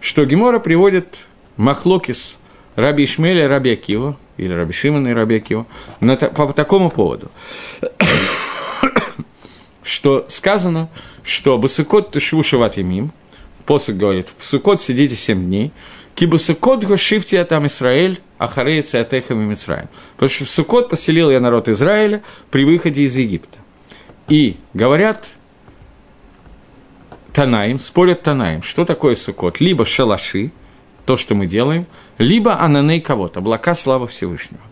Что Гемора приводит Махлокис Раби Ишмеля и Раби Акива, или Раби Шимана и Раби Акива, на, по, по такому поводу что сказано, что Басыкот Тышву Шават Ямим, посуд говорит, в Сукот сидите семь дней, Кибасукот гошифти там Израиль, ахареется атехам и Мицраем. Потому что в Сукот поселил я народ Израиля при выходе из Египта. И говорят Танаим, спорят Танаим, что такое Сукот? Либо шалаши, то, что мы делаем, либо ананей кого-то, облака славы Всевышнего.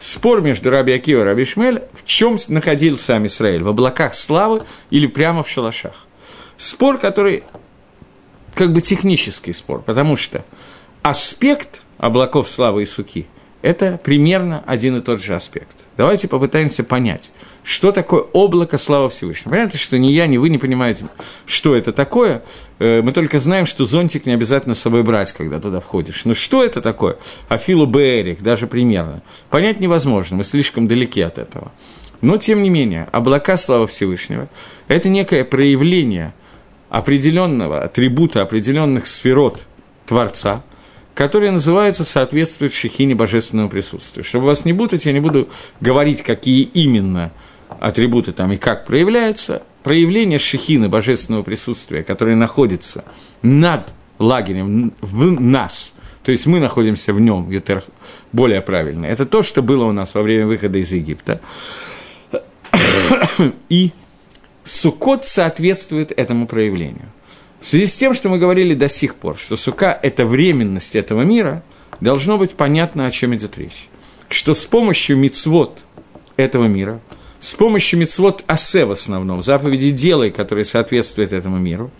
Спор между Раби Акива и Раби Шмель, в чем находился сам Израиль, в облаках славы или прямо в шалашах. Спор, который как бы технический спор, потому что аспект облаков славы и суки – это примерно один и тот же аспект. Давайте попытаемся понять, что такое облако славы Всевышнего. Понятно, что ни я, ни вы не понимаете, что это такое. Э, мы только знаем, что зонтик не обязательно с собой брать, когда туда входишь. Но что это такое? Афилу Берик, даже примерно. Понять невозможно, мы слишком далеки от этого. Но, тем не менее, облака славы Всевышнего – это некое проявление определенного атрибута, определенных сферот Творца – которые называются соответствуют шехине божественного присутствия. Чтобы вас не путать, я не буду говорить, какие именно атрибуты там и как проявляются. Проявление шехины божественного присутствия, которое находится над лагерем, в нас, то есть мы находимся в нем, это более правильно, это то, что было у нас во время выхода из Египта. И Сукот соответствует этому проявлению. В связи с тем, что мы говорили до сих пор, что сука – это временность этого мира, должно быть понятно, о чем идет речь. Что с помощью мицвод этого мира, с помощью мицвод асе в основном, заповеди делай, которые соответствуют этому миру,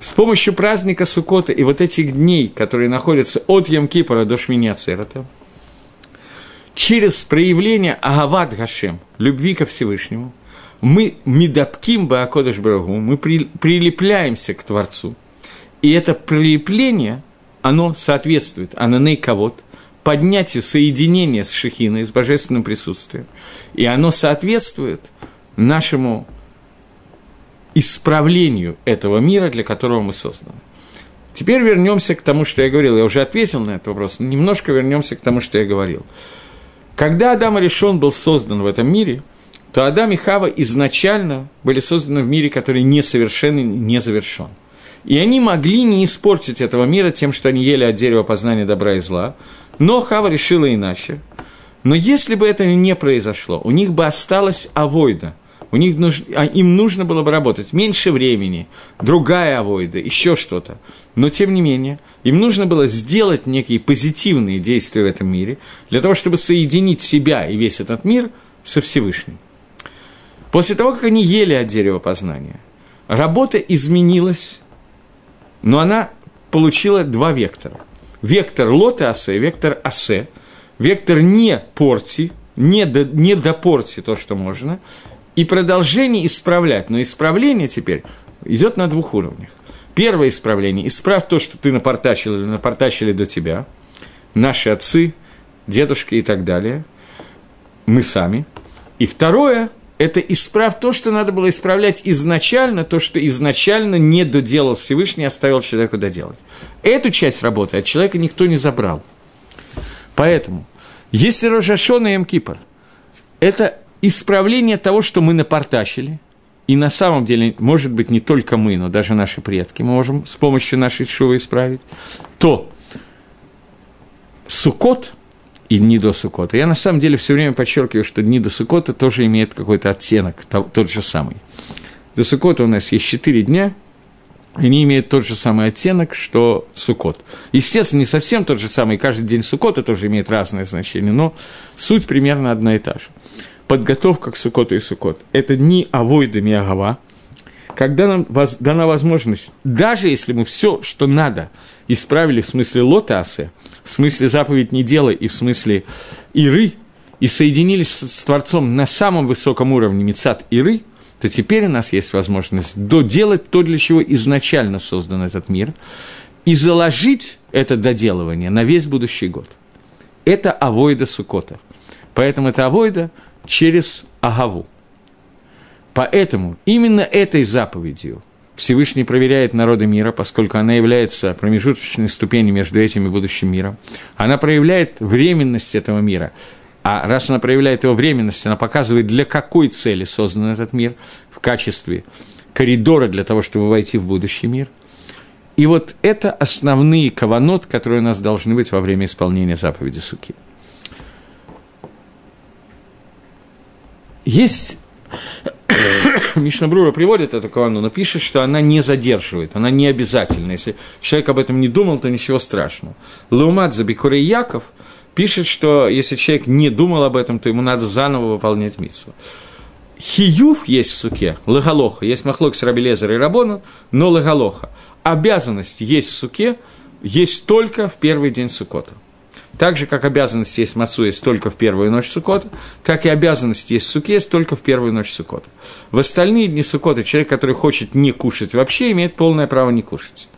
с помощью праздника Сукота и вот этих дней, которые находятся от Ямкипора до Шминя Церата, через проявление Агават Гашем, любви ко Всевышнему, мы медапким Баакодыш Брагу, мы при, прилепляемся к Творцу. И это прилепление, оно соответствует ананей кавод, поднятию соединения с Шехиной, с божественным присутствием. И оно соответствует нашему исправлению этого мира, для которого мы созданы. Теперь вернемся к тому, что я говорил. Я уже ответил на этот вопрос, но немножко вернемся к тому, что я говорил. Когда Адам решен был создан в этом мире – то Адам и Хава изначально были созданы в мире, который несовершен и не завершен. И они могли не испортить этого мира тем, что они ели от дерева познания добра и зла, но Хава решила иначе. Но если бы это не произошло, у них бы осталась авойда, у них нуж... А им нужно было бы работать меньше времени, другая авойда, еще что-то. Но, тем не менее, им нужно было сделать некие позитивные действия в этом мире, для того, чтобы соединить себя и весь этот мир со Всевышним. После того, как они ели от дерева познания, работа изменилась, но она получила два вектора. Вектор лоты асе, вектор асе. Вектор не порти, не, до, не допорти то, что можно, и продолжение исправлять. Но исправление теперь идет на двух уровнях. Первое исправление – исправь то, что ты напортачил или напортачили до тебя, наши отцы, дедушки и так далее, мы сами. И второе – это исправ то, что надо было исправлять изначально, то, что изначально не доделал Всевышний, оставил человеку доделать. Эту часть работы от человека никто не забрал. Поэтому, если Рожашон и Эмкипр – это исправление того, что мы напортачили, и на самом деле, может быть, не только мы, но даже наши предки мы можем с помощью нашей шувы исправить, то Сукот – и дни до Сукота. Я на самом деле все время подчеркиваю, что дни до Сукота тоже имеют какой-то оттенок, тот же самый. До Сукота у нас есть 4 дня, они имеют тот же самый оттенок, что Сукот. Естественно, не совсем тот же самый, каждый день Сукота тоже имеет разное значение, но суть примерно одна и та же. Подготовка к Сукоту и Сукот – это не авойда, не агава, когда нам воз, дана возможность, даже если мы все, что надо, исправили в смысле лотасы, в смысле заповедь не делай и в смысле иры, и соединились с, Творцом на самом высоком уровне Мецат иры, то теперь у нас есть возможность доделать то, для чего изначально создан этот мир, и заложить это доделывание на весь будущий год. Это авойда Сукота. Поэтому это авойда через Агаву. Поэтому именно этой заповедью Всевышний проверяет народы мира, поскольку она является промежуточной ступенью между этим и будущим миром. Она проявляет временность этого мира. А раз она проявляет его временность, она показывает, для какой цели создан этот мир в качестве коридора для того, чтобы войти в будущий мир. И вот это основные каванот, которые у нас должны быть во время исполнения заповеди Суки. Есть Мишнабрура приводит эту кавану, но пишет, что она не задерживает, она не обязательна. Если человек об этом не думал, то ничего страшного. Лаумат Забикурей Яков пишет, что если человек не думал об этом, то ему надо заново выполнять митсву. Хиюв есть в суке, лагалоха, есть махлок с Рабелезера и Рабона, но лагалоха. Обязанность есть в суке, есть только в первый день сукота. Так же, как обязанность есть мацу есть только в первую ночь Сукота, так и обязанность есть суке есть только в первую ночь Сукота. В остальные дни Сукота человек, который хочет не кушать вообще, имеет полное право не кушать.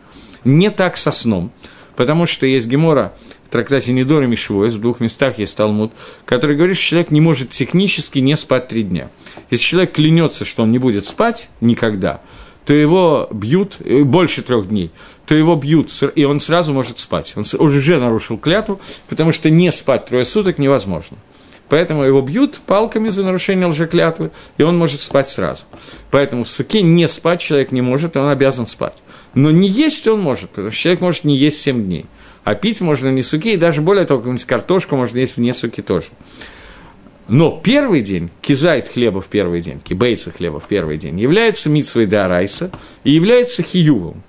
Не так со сном, потому что есть гемора в трактате Недор и Мишвоес, в двух местах есть Талмуд, который говорит, что человек не может технически не спать три дня. Если человек клянется, что он не будет спать никогда, то его бьют э, больше трех дней, то его бьют, и он сразу может спать. Он уже нарушил клятву, потому что не спать трое суток невозможно. Поэтому его бьют палками за нарушение лжеклятвы, и он может спать сразу. Поэтому в суке не спать человек не может, он обязан спать. Но не есть он может, потому что человек может не есть 7 дней. А пить можно не суке, и даже более того, какую-нибудь картошку можно есть вне суки тоже. Но первый день, кизайт хлеба в первый день, кибейса хлеба в первый день, является митсвой Дарайса и является хиювом.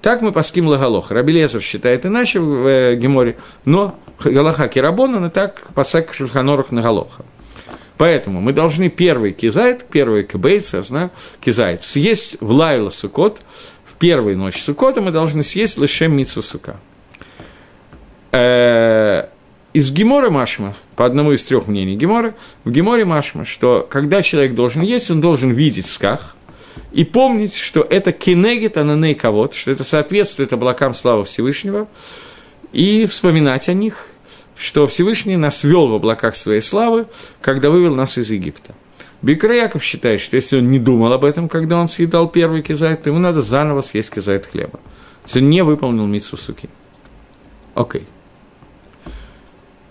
Так мы паским лагалох. Рабелезер считает иначе в э, Геморе, но Галаха Кирабона, но так пасак Шульханорах на Галоха. Поэтому мы должны первый кизайт, первый кибейс, я знаю, кизайт, съесть в Лайла Сукот, в первую ночь Сукота мы должны съесть лишь митсу сука. Э, из Гемора Машма, по одному из трех мнений Гемора, в Геморе Машма, что когда человек должен есть, он должен видеть сках и помнить, что это кенегет ананей кавод, что это соответствует облакам славы Всевышнего, и вспоминать о них, что Всевышний нас вел в облаках своей славы, когда вывел нас из Египта. Бикр Яков считает, что если он не думал об этом, когда он съедал первый кизайт, то ему надо заново съесть кизайт хлеба. То есть он не выполнил митсу суки. Окей. Okay.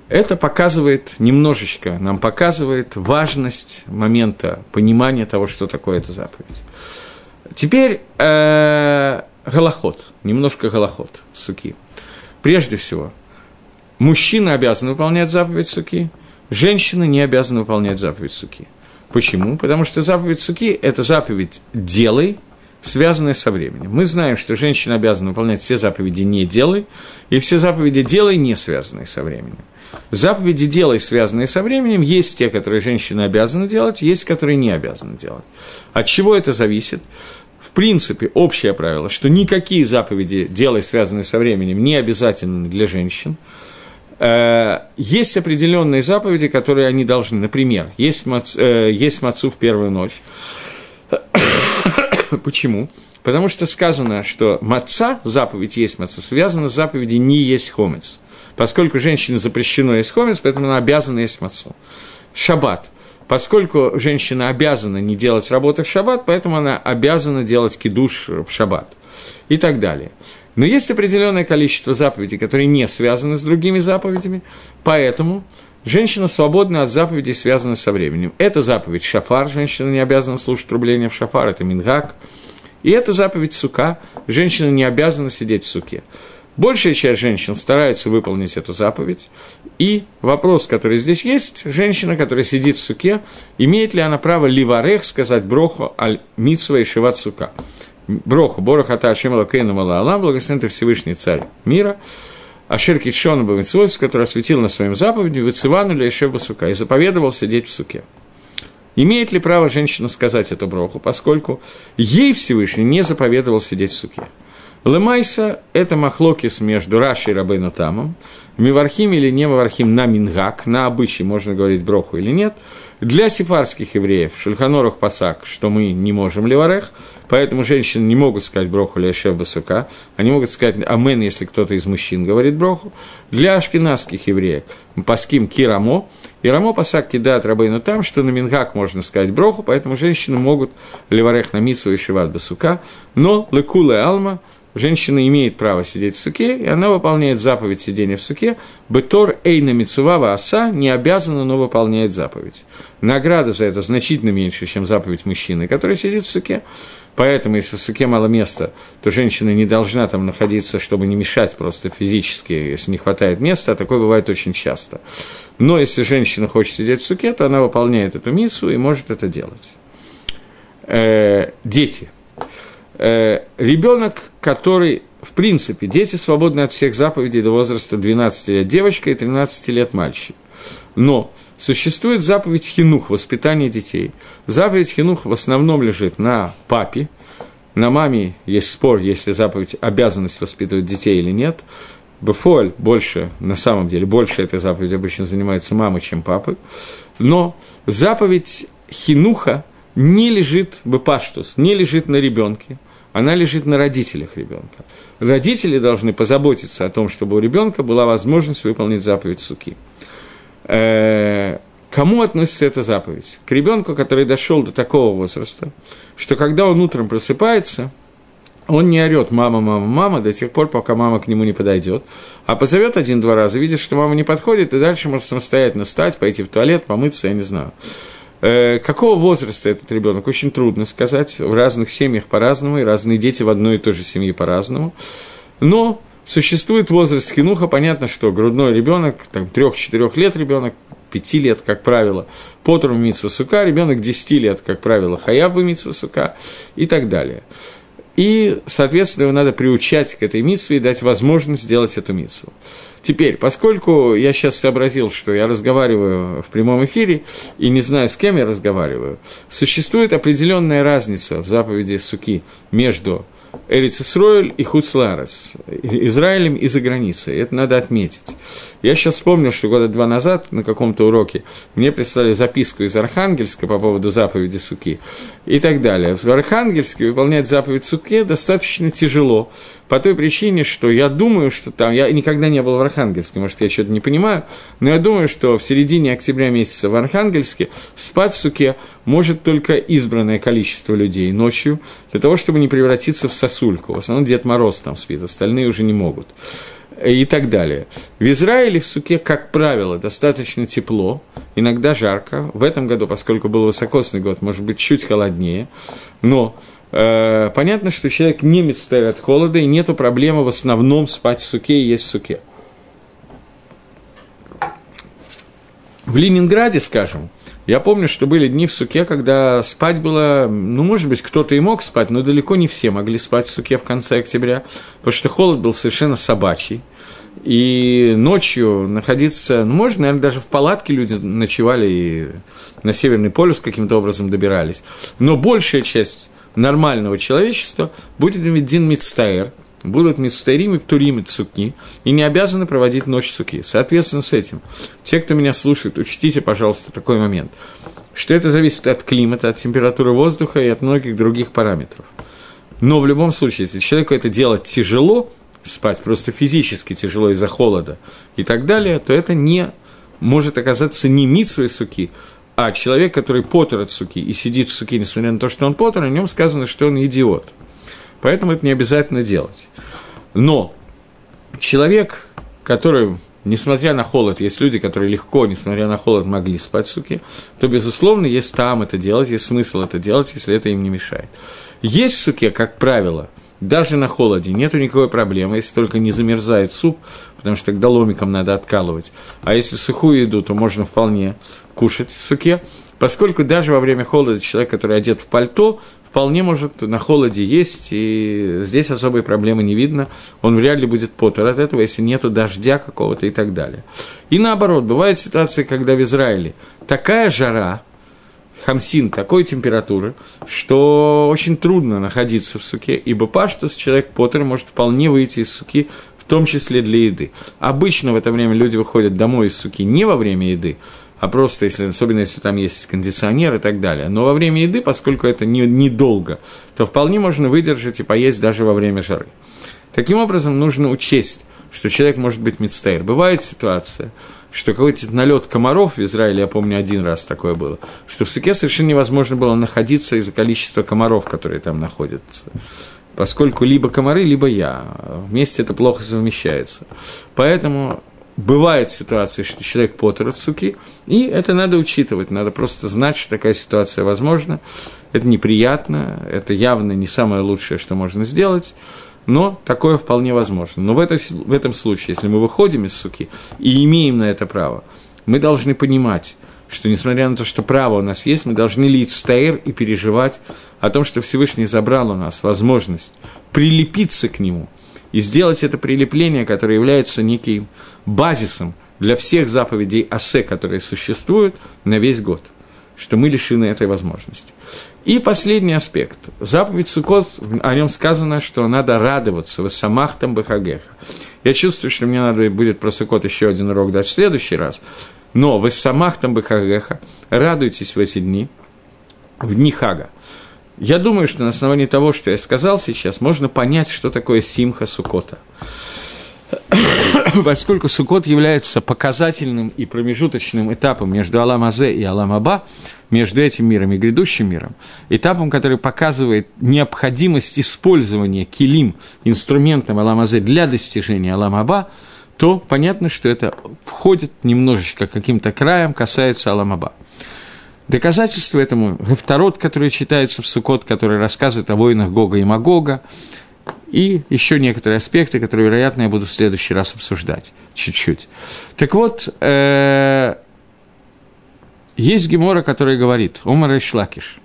Это показывает немножечко, нам показывает важность момента понимания того, что такое эта заповедь. Теперь э, голоход, немножко голоход, суки. Прежде всего, мужчина обязан выполнять заповедь суки, женщина не обязана выполнять заповедь суки. Почему? Потому что заповедь суки – это заповедь «делай», связанная со временем. Мы знаем, что женщина обязана выполнять все заповеди «не делай», и все заповеди «делай» не связанные со временем. Заповеди «делай», связанные со временем, есть те, которые женщина обязана делать, есть, которые не обязаны делать. От чего это зависит? В принципе, общее правило, что никакие заповеди «делай», связанные со временем, не обязательны для женщин. Э, есть определенные заповеди, которые они должны. Например, есть, мац, э, есть мацу в первую ночь. Почему? Потому что сказано, что маца, заповедь есть маца, связана с заповедью «не есть хомец». Поскольку женщине запрещено есть хомец, поэтому она обязана есть мацу. Шаббат. Поскольку женщина обязана не делать работы в шаббат, поэтому она обязана делать кидуш в шаббат. И так далее. Но есть определенное количество заповедей, которые не связаны с другими заповедями, поэтому женщина свободна от заповедей, связанных со временем. Это заповедь шафар, женщина не обязана слушать трубление в шафар, это мингак. И это заповедь сука, женщина не обязана сидеть в суке. Большая часть женщин старается выполнить эту заповедь. И вопрос, который здесь есть, женщина, которая сидит в суке, имеет ли она право ливарех сказать броху аль митсва и шиват сука? броху, борохата Ашем Лакейну Мала Аллах, благословен ты Всевышний Царь мира, Ашер Китшона Бавицвойс, который осветил на своем заповеди, Вицивану или еще Басука, и заповедовал сидеть в суке. Имеет ли право женщина сказать эту броху, поскольку ей Всевышний не заповедовал сидеть в суке? Лемайса – это махлокис между Рашей и Рабейну Тамом. Мивархим или не Мивархим на Мингак, на обычай, можно говорить броху или нет. Для сефарских евреев, Шульханорах Пасак, что мы не можем ливарех, поэтому женщины не могут сказать броху или Басука, они могут сказать амен, если кто-то из мужчин говорит броху. Для ашкенадских евреев, паским кирамо, и рамо Пасак кидает Рабейну там, что на Мингак можно сказать броху, поэтому женщины могут ливарех на Митсу и Шиват Басука, но лекула алма – женщина имеет право сидеть в суке, и она выполняет заповедь сидения в суке. Бетор Эйна Мицувава Аса не обязана, но выполняет заповедь. Награда за это значительно меньше, чем заповедь мужчины, который сидит в суке. Поэтому, если в суке мало места, то женщина не должна там находиться, чтобы не мешать просто физически, если не хватает места, а такое бывает очень часто. Но если женщина хочет сидеть в суке, то она выполняет эту миссу и может это делать. Э, дети – э, ребенок, который, в принципе, дети свободны от всех заповедей до возраста 12 лет девочка и 13 лет мальчик. Но существует заповедь хинух, воспитание детей. Заповедь хинух в основном лежит на папе, на маме есть спор, если заповедь обязанность воспитывать детей или нет. Бефоль больше, на самом деле, больше этой заповеди обычно занимается мама, чем папы. Но заповедь хинуха не лежит, бепаштус, не лежит на ребенке – она лежит на родителях ребенка. Родители должны позаботиться о том, чтобы у ребенка была возможность выполнить заповедь суки. Э, кому относится эта заповедь? К ребенку, который дошел до такого возраста, что когда он утром просыпается, он не орет «мама, мама, мама» до тех пор, пока мама к нему не подойдет, а позовет один-два раза, видит, что мама не подходит, и дальше может самостоятельно встать, пойти в туалет, помыться, я не знаю. Э, какого возраста этот ребенок? Очень трудно сказать. В разных семьях по-разному, и разные дети в одной и той же семье по-разному. Но существует возраст хинуха, понятно, что грудной ребенок, там, трех-четырех лет ребенок, пяти лет, как правило, потрум митсва ребенок 10 лет, как правило, хаябы митсва и так далее. И, соответственно, его надо приучать к этой митсве и дать возможность сделать эту митсву. Теперь, поскольку я сейчас сообразил, что я разговариваю в прямом эфире и не знаю, с кем я разговариваю, существует определенная разница в заповеди Суки между Эриц Исроэль и Хуцларес, Израилем и за границей. Это надо отметить. Я сейчас вспомнил, что года два назад на каком-то уроке мне прислали записку из Архангельска по поводу заповеди Суки и так далее. В Архангельске выполнять заповедь Суки достаточно тяжело, по той причине, что я думаю, что там, я никогда не был в Архангельске, может, я что-то не понимаю, но я думаю, что в середине октября месяца в Архангельске спать в суке может только избранное количество людей ночью, для того, чтобы не превратиться в сосульку. В основном Дед Мороз там спит, остальные уже не могут и так далее. В Израиле в суке, как правило, достаточно тепло, иногда жарко. В этом году, поскольку был высокосный год, может быть, чуть холоднее. Но понятно, что человек не мечтает от холода, и нету проблемы в основном спать в суке и есть в суке. В Ленинграде, скажем, я помню, что были дни в суке, когда спать было, ну, может быть, кто-то и мог спать, но далеко не все могли спать в суке в конце октября, потому что холод был совершенно собачий. И ночью находиться, ну, можно, наверное, даже в палатке люди ночевали и на Северный полюс каким-то образом добирались. Но большая часть нормального человечества будет иметь Дин Мицтаэр, будут мицтарим и птурим и цуки, и не обязаны проводить ночь суки. Соответственно, с этим, те, кто меня слушает, учтите, пожалуйста, такой момент, что это зависит от климата, от температуры воздуха и от многих других параметров. Но в любом случае, если человеку это делать тяжело, спать просто физически тяжело из-за холода и так далее, то это не может оказаться не митсвой суки, а человек, который потер от суки и сидит в суке, несмотря на то, что он потер, о нем сказано, что он идиот. Поэтому это не обязательно делать. Но человек, который, несмотря на холод, есть люди, которые легко, несмотря на холод, могли спать в суке, то, безусловно, есть там это делать, есть смысл это делать, если это им не мешает. Есть в суке, как правило, даже на холоде нету никакой проблемы, если только не замерзает суп, потому что тогда ломиком надо откалывать. А если сухую еду, то можно вполне кушать в суке, поскольку даже во время холода человек, который одет в пальто, вполне может на холоде есть, и здесь особой проблемы не видно, он вряд ли будет потер от этого, если нету дождя какого-то и так далее. И наоборот, бывают ситуации, когда в Израиле такая жара, хамсин такой температуры, что очень трудно находиться в суке, ибо паштус, человек Поттер может вполне выйти из суки, в том числе для еды. Обычно в это время люди выходят домой из суки не во время еды, а просто, если, особенно если там есть кондиционер и так далее. Но во время еды, поскольку это недолго, не то вполне можно выдержать и поесть даже во время жары. Таким образом, нужно учесть, что человек может быть мецтейр. Бывает ситуация, что какой-то налет комаров в Израиле, я помню, один раз такое было, что в суке совершенно невозможно было находиться из-за количества комаров, которые там находятся. Поскольку либо комары, либо я. Вместе это плохо совмещается. Поэтому бывает ситуация, что человек потер от суки, и это надо учитывать, надо просто знать, что такая ситуация возможна. Это неприятно, это явно не самое лучшее, что можно сделать, но такое вполне возможно. Но в, это, в этом случае, если мы выходим из суки и имеем на это право, мы должны понимать, что несмотря на то, что право у нас есть, мы должны лить стейр и переживать о том, что Всевышний забрал у нас возможность прилепиться к нему и сделать это прилепление, которое является неким базисом для всех заповедей Асе, которые существуют на весь год, что мы лишены этой возможности. И последний аспект. Заповедь Сукот, о нем сказано, что надо радоваться, в самах там бахагеха. Я чувствую, что мне надо будет про Сукот еще один урок дать в следующий раз. Но в самах там бахагеха радуйтесь в эти дни, в дни Хага. Я думаю, что на основании того, что я сказал сейчас, можно понять, что такое симха Сукота. поскольку Сукот является показательным и промежуточным этапом между Алам Азе и Алам Аба, между этим миром и грядущим миром, этапом, который показывает необходимость использования килим, инструментом Алам Азе для достижения Алам Аба, то понятно, что это входит немножечко каким-то краем, касается Алам Аба. Доказательство этому – Гефтарот, который читается в Сукот, который рассказывает о войнах Гога и Магога, и еще некоторые аспекты, которые, вероятно, я буду в следующий раз обсуждать чуть-чуть. Так вот, э, есть Гемора, который говорит, Омар Ишлакиш,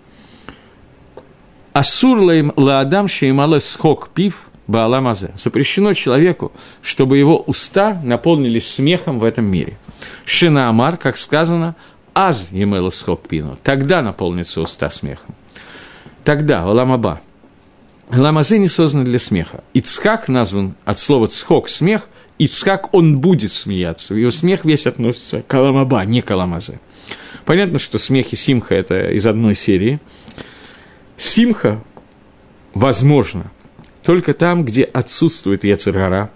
Асур лаадам шеймале схок пив бааламазе. Запрещено человеку, чтобы его уста наполнились смехом в этом мире. Шина Амар, как сказано, аз емела схок пину. Тогда наполнится уста смехом. Тогда, Аламаба, Ламазы не созданы для смеха. Ицхак назван от слова цхок – смех, Ицхак, он будет смеяться. Его смех весь относится к Аламаба, не к Аламазе. Понятно, что смех и симха – это из одной серии. Симха, возможно, только там, где отсутствует яцергара,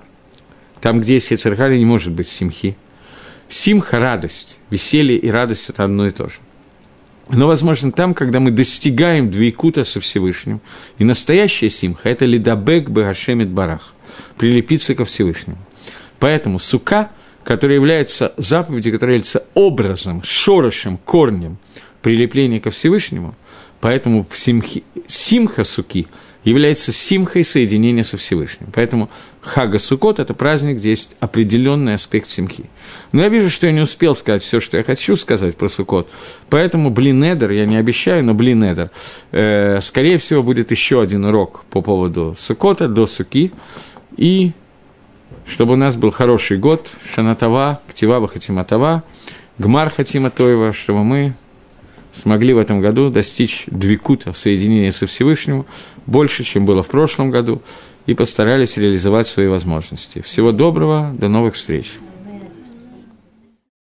там, где есть яцергара, не может быть симхи. Симха – радость, веселье и радость – это одно и то же но, возможно, там, когда мы достигаем двейкута со Всевышним. И настоящая симха – это лидабек бегашемит барах, прилепиться ко Всевышнему. Поэтому сука, которая является заповедью, которая является образом, шорошем, корнем прилепления ко Всевышнему, поэтому симхи, симха суки – является симхой соединения со Всевышним. Поэтому Хага Сукот – это праздник, где есть определенный аспект симхи. Но я вижу, что я не успел сказать все, что я хочу сказать про Сукот. Поэтому Блинедер, я не обещаю, но Блинедер, э, скорее всего, будет еще один урок по поводу Сукота до Суки. И чтобы у нас был хороший год, Шанатава, Ктиваба Хатиматава, Гмар Хатиматоева, чтобы мы смогли в этом году достичь двикута, соединения со Всевышним, больше, чем было в прошлом году, и постарались реализовать свои возможности. Всего доброго, до новых встреч!